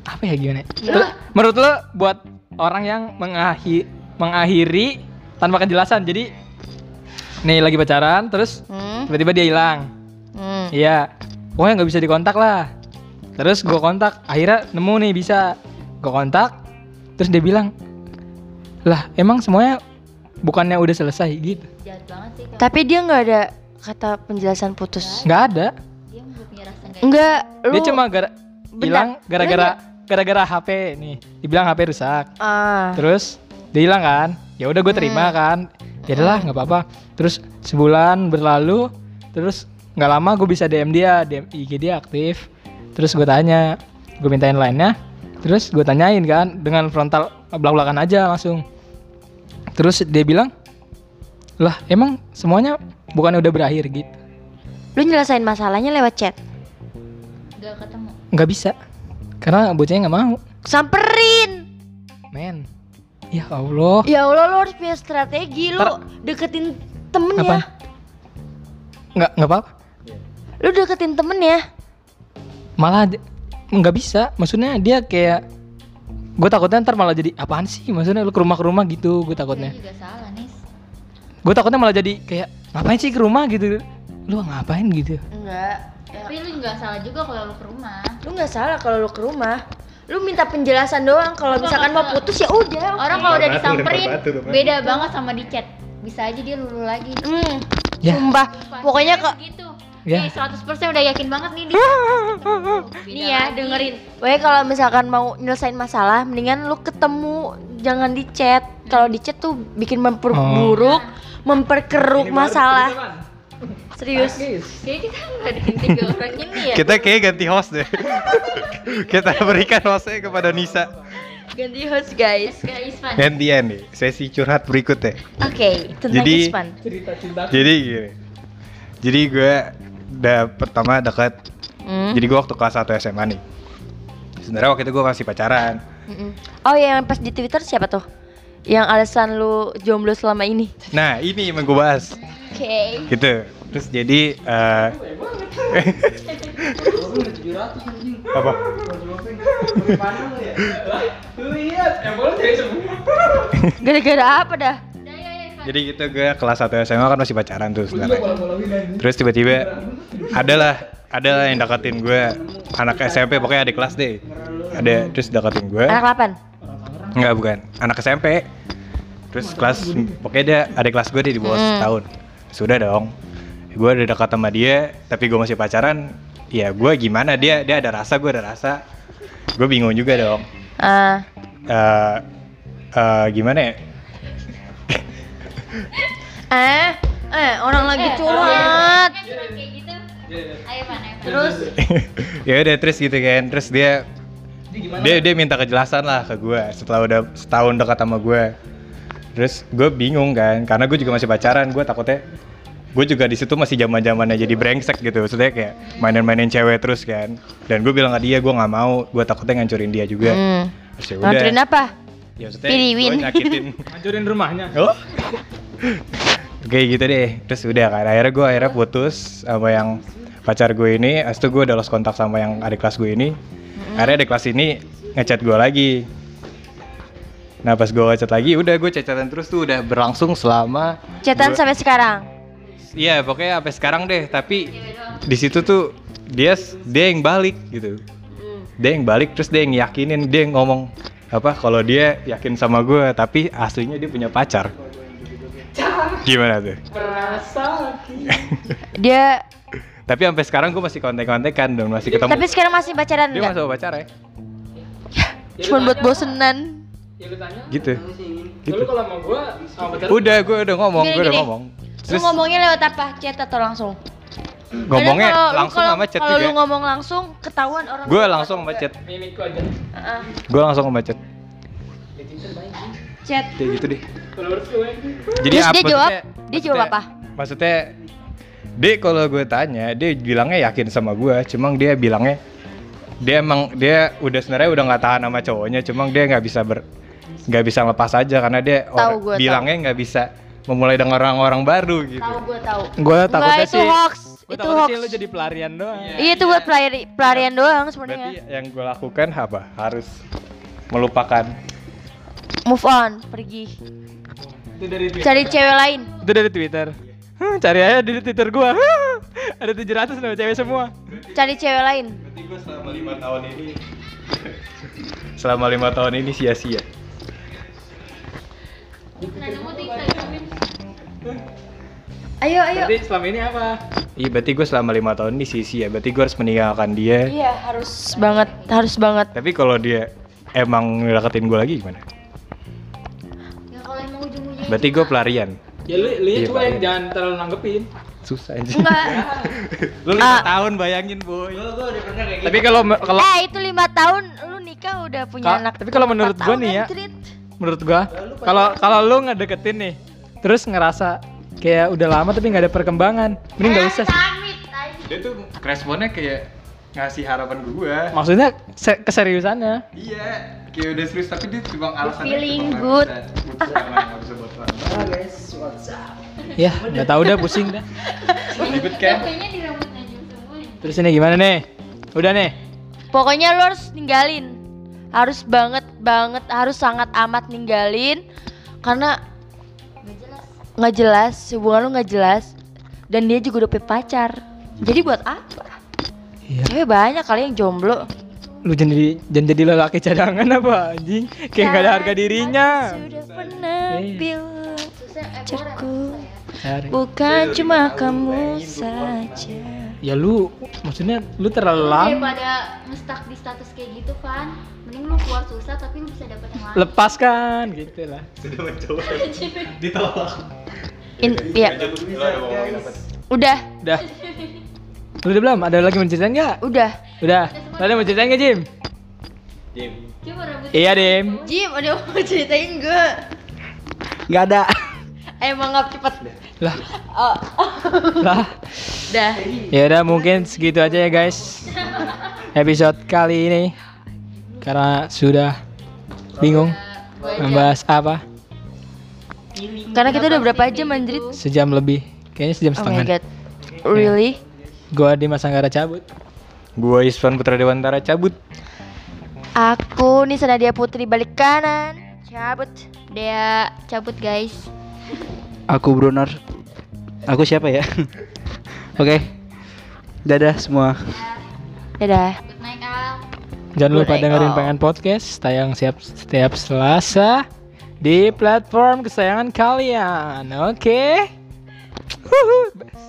apa ya gimana? Ya. Terus, menurut lu buat orang yang mengakhiri, mengakhiri tanpa kejelasan. Jadi nih lagi pacaran terus Hmm, tiba-tiba dia hilang. hmm. Iya. Pokoknya nggak bisa dikontak lah. Terus gue kontak, akhirnya nemu nih bisa. Gue kontak, terus dia bilang, lah emang semuanya bukannya udah selesai gitu? jahat banget sih kalau tapi dia nggak ada kata penjelasan putus Nggak ada. dia enggak lu Dia cuma gara hilang gara-gara gara-gara HP nih. Dibilang HP rusak. ah Terus dia hilang kan? Ya udah gue terima kan. Ya udahlah nggak apa-apa. Terus sebulan berlalu, terus nggak lama gue bisa DM dia, DM IG dia aktif. Terus gue tanya, gue mintain lainnya. Terus gue tanyain kan dengan frontal belak-belakan aja langsung. Terus dia bilang, lah emang semuanya bukannya udah berakhir gitu? lu nyelesain masalahnya lewat chat nggak ketemu Nggak bisa, karena bocahnya nggak mau. samperin Men, ya Allah. ya Allah lu harus punya strategi lu deketin temennya Apa? Nggak nggak apa-apa. lu deketin temennya malah di- nggak bisa maksudnya dia kayak gue takutnya ntar malah jadi apaan sih maksudnya lu ke rumah ke rumah gitu gue Itu takutnya juga salah nih. Gue takutnya malah jadi kayak ngapain sih ke rumah gitu lu ngapain gitu Enggak. Ya, Tapi lu nggak salah juga kalau lu ke rumah. lu nggak salah kalau lu ke rumah. Lu minta penjelasan doang. Kalau misalkan mau putus ya udah. Orang kalau udah Batu, disamperin batu, batu. beda banget sama di chat. Bisa aja dia lulu lagi. Hmm. Ya. Sumpah. Pokoknya ke gitu. Ya. Nih 100% udah yakin banget nih di Nih ya dengerin. Pokoknya kalau misalkan mau nyelesain masalah, mendingan lu ketemu, jangan di chat. Kalau di chat tuh bikin memperburuk, memperkeruk masalah. Serius. Jadi kita nggak ada tiga orang ini ya. Kita kayak ganti host deh. kita berikan hostnya kepada Nisa. Ganti host guys. Ke Ispan. Gantian nih, sesi curhat berikutnya. Oke, tentang Jadi- Ispan. Jadi gini. Jadi gue udah pertama dekat. Hmm. Jadi gue waktu kelas 1 SMA nih. Sebenarnya waktu itu gue masih pacaran. Mm-mm. Oh ya, yang pas di Twitter siapa tuh? Yang alasan lu jomblo selama ini? Nah ini yang gue bahas. Oke. Gitu. Terus jadi eh apa? Gara-gara apa dah? Jadi gitu gue kelas 1 SMA kan masih pacaran tuh sebenarnya. Terus tiba-tiba adalah adalah yang deketin gue anak SMP pokoknya adik kelas deh. Ada terus deketin gue. Anak 8? Enggak bukan, anak SMP. Terus kelas pokoknya dia adik kelas gue dia di bawah Mm. setahun. Sudah dong. Gue udah dekat sama dia, tapi gue masih pacaran. Ya gue gimana dia dia ada rasa gue ada rasa. Gue bingung juga dong. Ah, Eh eh, gimana ya? Eh, eh, orang lagi curhat. Kan gitu. Ayo ayo. Terus, ya udah terus gitu kan. Terus dia dia dia minta kejelasan lah ke gue setelah udah setahun dekat sama gue terus gue bingung kan karena gue juga masih pacaran gue takutnya gue juga di situ masih zaman zamannya jadi brengsek gitu. Maksudnya kayak mainin-mainin cewek terus kan. Dan gue bilang ke dia gue nggak mau gue takutnya ngancurin dia juga. Hmm. terus ya udah. Ngancurin apa? ya maksudnya Piliwin. gue nyakitin. Hancurin rumahnya. Oh kayak gitu deh. Terus udah kan akhirnya gue akhirnya putus sama yang pacar gue ini. Habis itu gue udah lost kontak sama yang adik kelas gue ini. Akhirnya adik kelas ini ngechat gue lagi. Nah pas gue ngechat lagi udah gue chatan terus tuh udah berlangsung selama Chatan sampai sekarang. iya pokoknya sampai sekarang deh. Tapi di situ tuh dia dia yang balik gitu. Dia yang balik terus dia yang yakinin dia yang ngomong apa kalau dia yakin sama gue tapi aslinya dia punya pacar gimana tuh? Dia tapi sampai sekarang gue masih kontek-kontekan dong masih ketemu. Tapi sekarang masih pacaran dia masih pacar ya Cuma buat bosenan. ya lu tanya. Gitu. Gitu. lu kalau sama gua sama pacar udah gue udah ngomong gue udah ngomong. Lu terus ngomongnya lewat apa? Chat atau langsung? ngomongnya lu- langsung sama chat Kalau lu ngomong langsung ketahuan orang. gue langsung sama chat. Mimikku aja. Heeh. gue langsung sama chat Chat. kayak gitu deh Jadi Terus apa- dia jawab? maksudnya- Dia jawab apa? Maksudnya dia kalau gue tanya, dia bilangnya yakin sama gue, cuma dia bilangnya dia emang dia udah sebenarnya udah nggak tahan sama cowoknya, cuma dia nggak bisa ber nggak bisa lepas aja karena dia gue tahu. bilangnya nggak bisa memulai dengan orang-orang baru gitu. Tahu gue tahu. gue Enggak takutnya itu sih hoax. gue Itu hoax. sih lu jadi pelarian doang Iya itu buat pelari pelarian doang Berarti sebenarnya. yang gue lakukan apa? Harus melupakan. Move on, pergi. itu dari Twitter Cari cewek lain. itu dari Twitter Hmm, cari aja di Twitter gua ada 700 nama cewek semua Cari cewek lain. Berarti gue selama lima tahun ini selama lima tahun ini sia-sia. Nah. Ayo ayo. berarti selama ini apa Iya, berarti gue selama lima tahun ini sia-sia. Berarti gue harus meninggalkan dia. Iya harus banget, harus banget. Tapi kalau dia emang deketin gue lagi gimana? Berarti gue pelarian. ya lu lu Iya, coba yang jangan terlalu nanggepin Susah aja. Enggak. Lu lima Ah. tahun bayangin boy. tapi kalau kalau Eh itu lima tahun lu nikah udah punya Ka- anak. tapi kalau menurut gua nih ya, menurut gua kalau kalau lu ngedeketin nih terus ngerasa kayak udah lama tapi nggak ada perkembangan mending nggak usah sih. Dia tuh responnya kayak ngasih harapan gue. maksudnya se- keseriusannya Iya, kayak udah serius tapi dia cuma alasannya Feeling cuma good. nggak bisa buat orang. ya nggak tahu dah pusing dah Ribet kan? Di semua. terus ini gimana nih udah nih Pokoknya lu harus ninggalin. harus banget banget harus sangat amat ninggalin karena nggak jelas hubungan lu nggak jelas dan dia juga udah punya pacar jadi buat apa Iya. cewek banyak kali yang jomblo Lu jangan jadi jangan jadi lelaki cadangan apa anjing? Kayak nggak ada harga dirinya. sudah pernah Iya. bilang pacarku Cari. bukan cuma kamu saja Ya lu maksudnya lu terlalu lama daripada ngestak di status kayak gitu kan mending lu keluar susah tapi lu bisa dapet yang lain lepaskan gitu lah. Sudah mencoba. Ditolak. In, ya udah Udah. Udah belum? Ada lagi mau ceritain nggak? udah Udah. Ada mau ceritain nggak Jim? rambut Iya Dim. Jim ada mau ceritain gue Nggak ada. emang nggak cepet Lah. oh, Lah. udah Ya udah mungkin segitu aja ya guys. Episode kali ini karena sudah bingung membahas apa karena kita udah berapa jam anjrit sejam lebih kayaknya sejam oh my setengah god really gua di Masanggara cabut Gua Isvan Putra Dewantara cabut. aku nih Nadia Putri balik kanan cabut dia cabut guys Aku Brunner. Aku siapa ya? Oke. Dadah semua. dadah good night Al jangan lupa dengerin pengen podcast tayang siap setiap Selasa di platform kesayangan kalian oke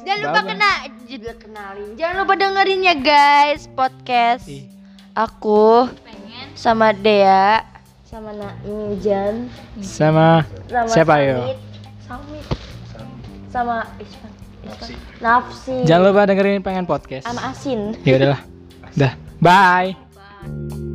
jangan lupa Bye-bye. kena juga kenalin. Jangan lupa dengerin ya guys podcast Ih. aku pengen. sama Dea. Sama Naim Jan sama sama siapa yo Samit. Sama Isfan. Nafsi. Jangan lupa dengerin pengen podcast. Sama Asin. Ya udahlah. Dah. Bye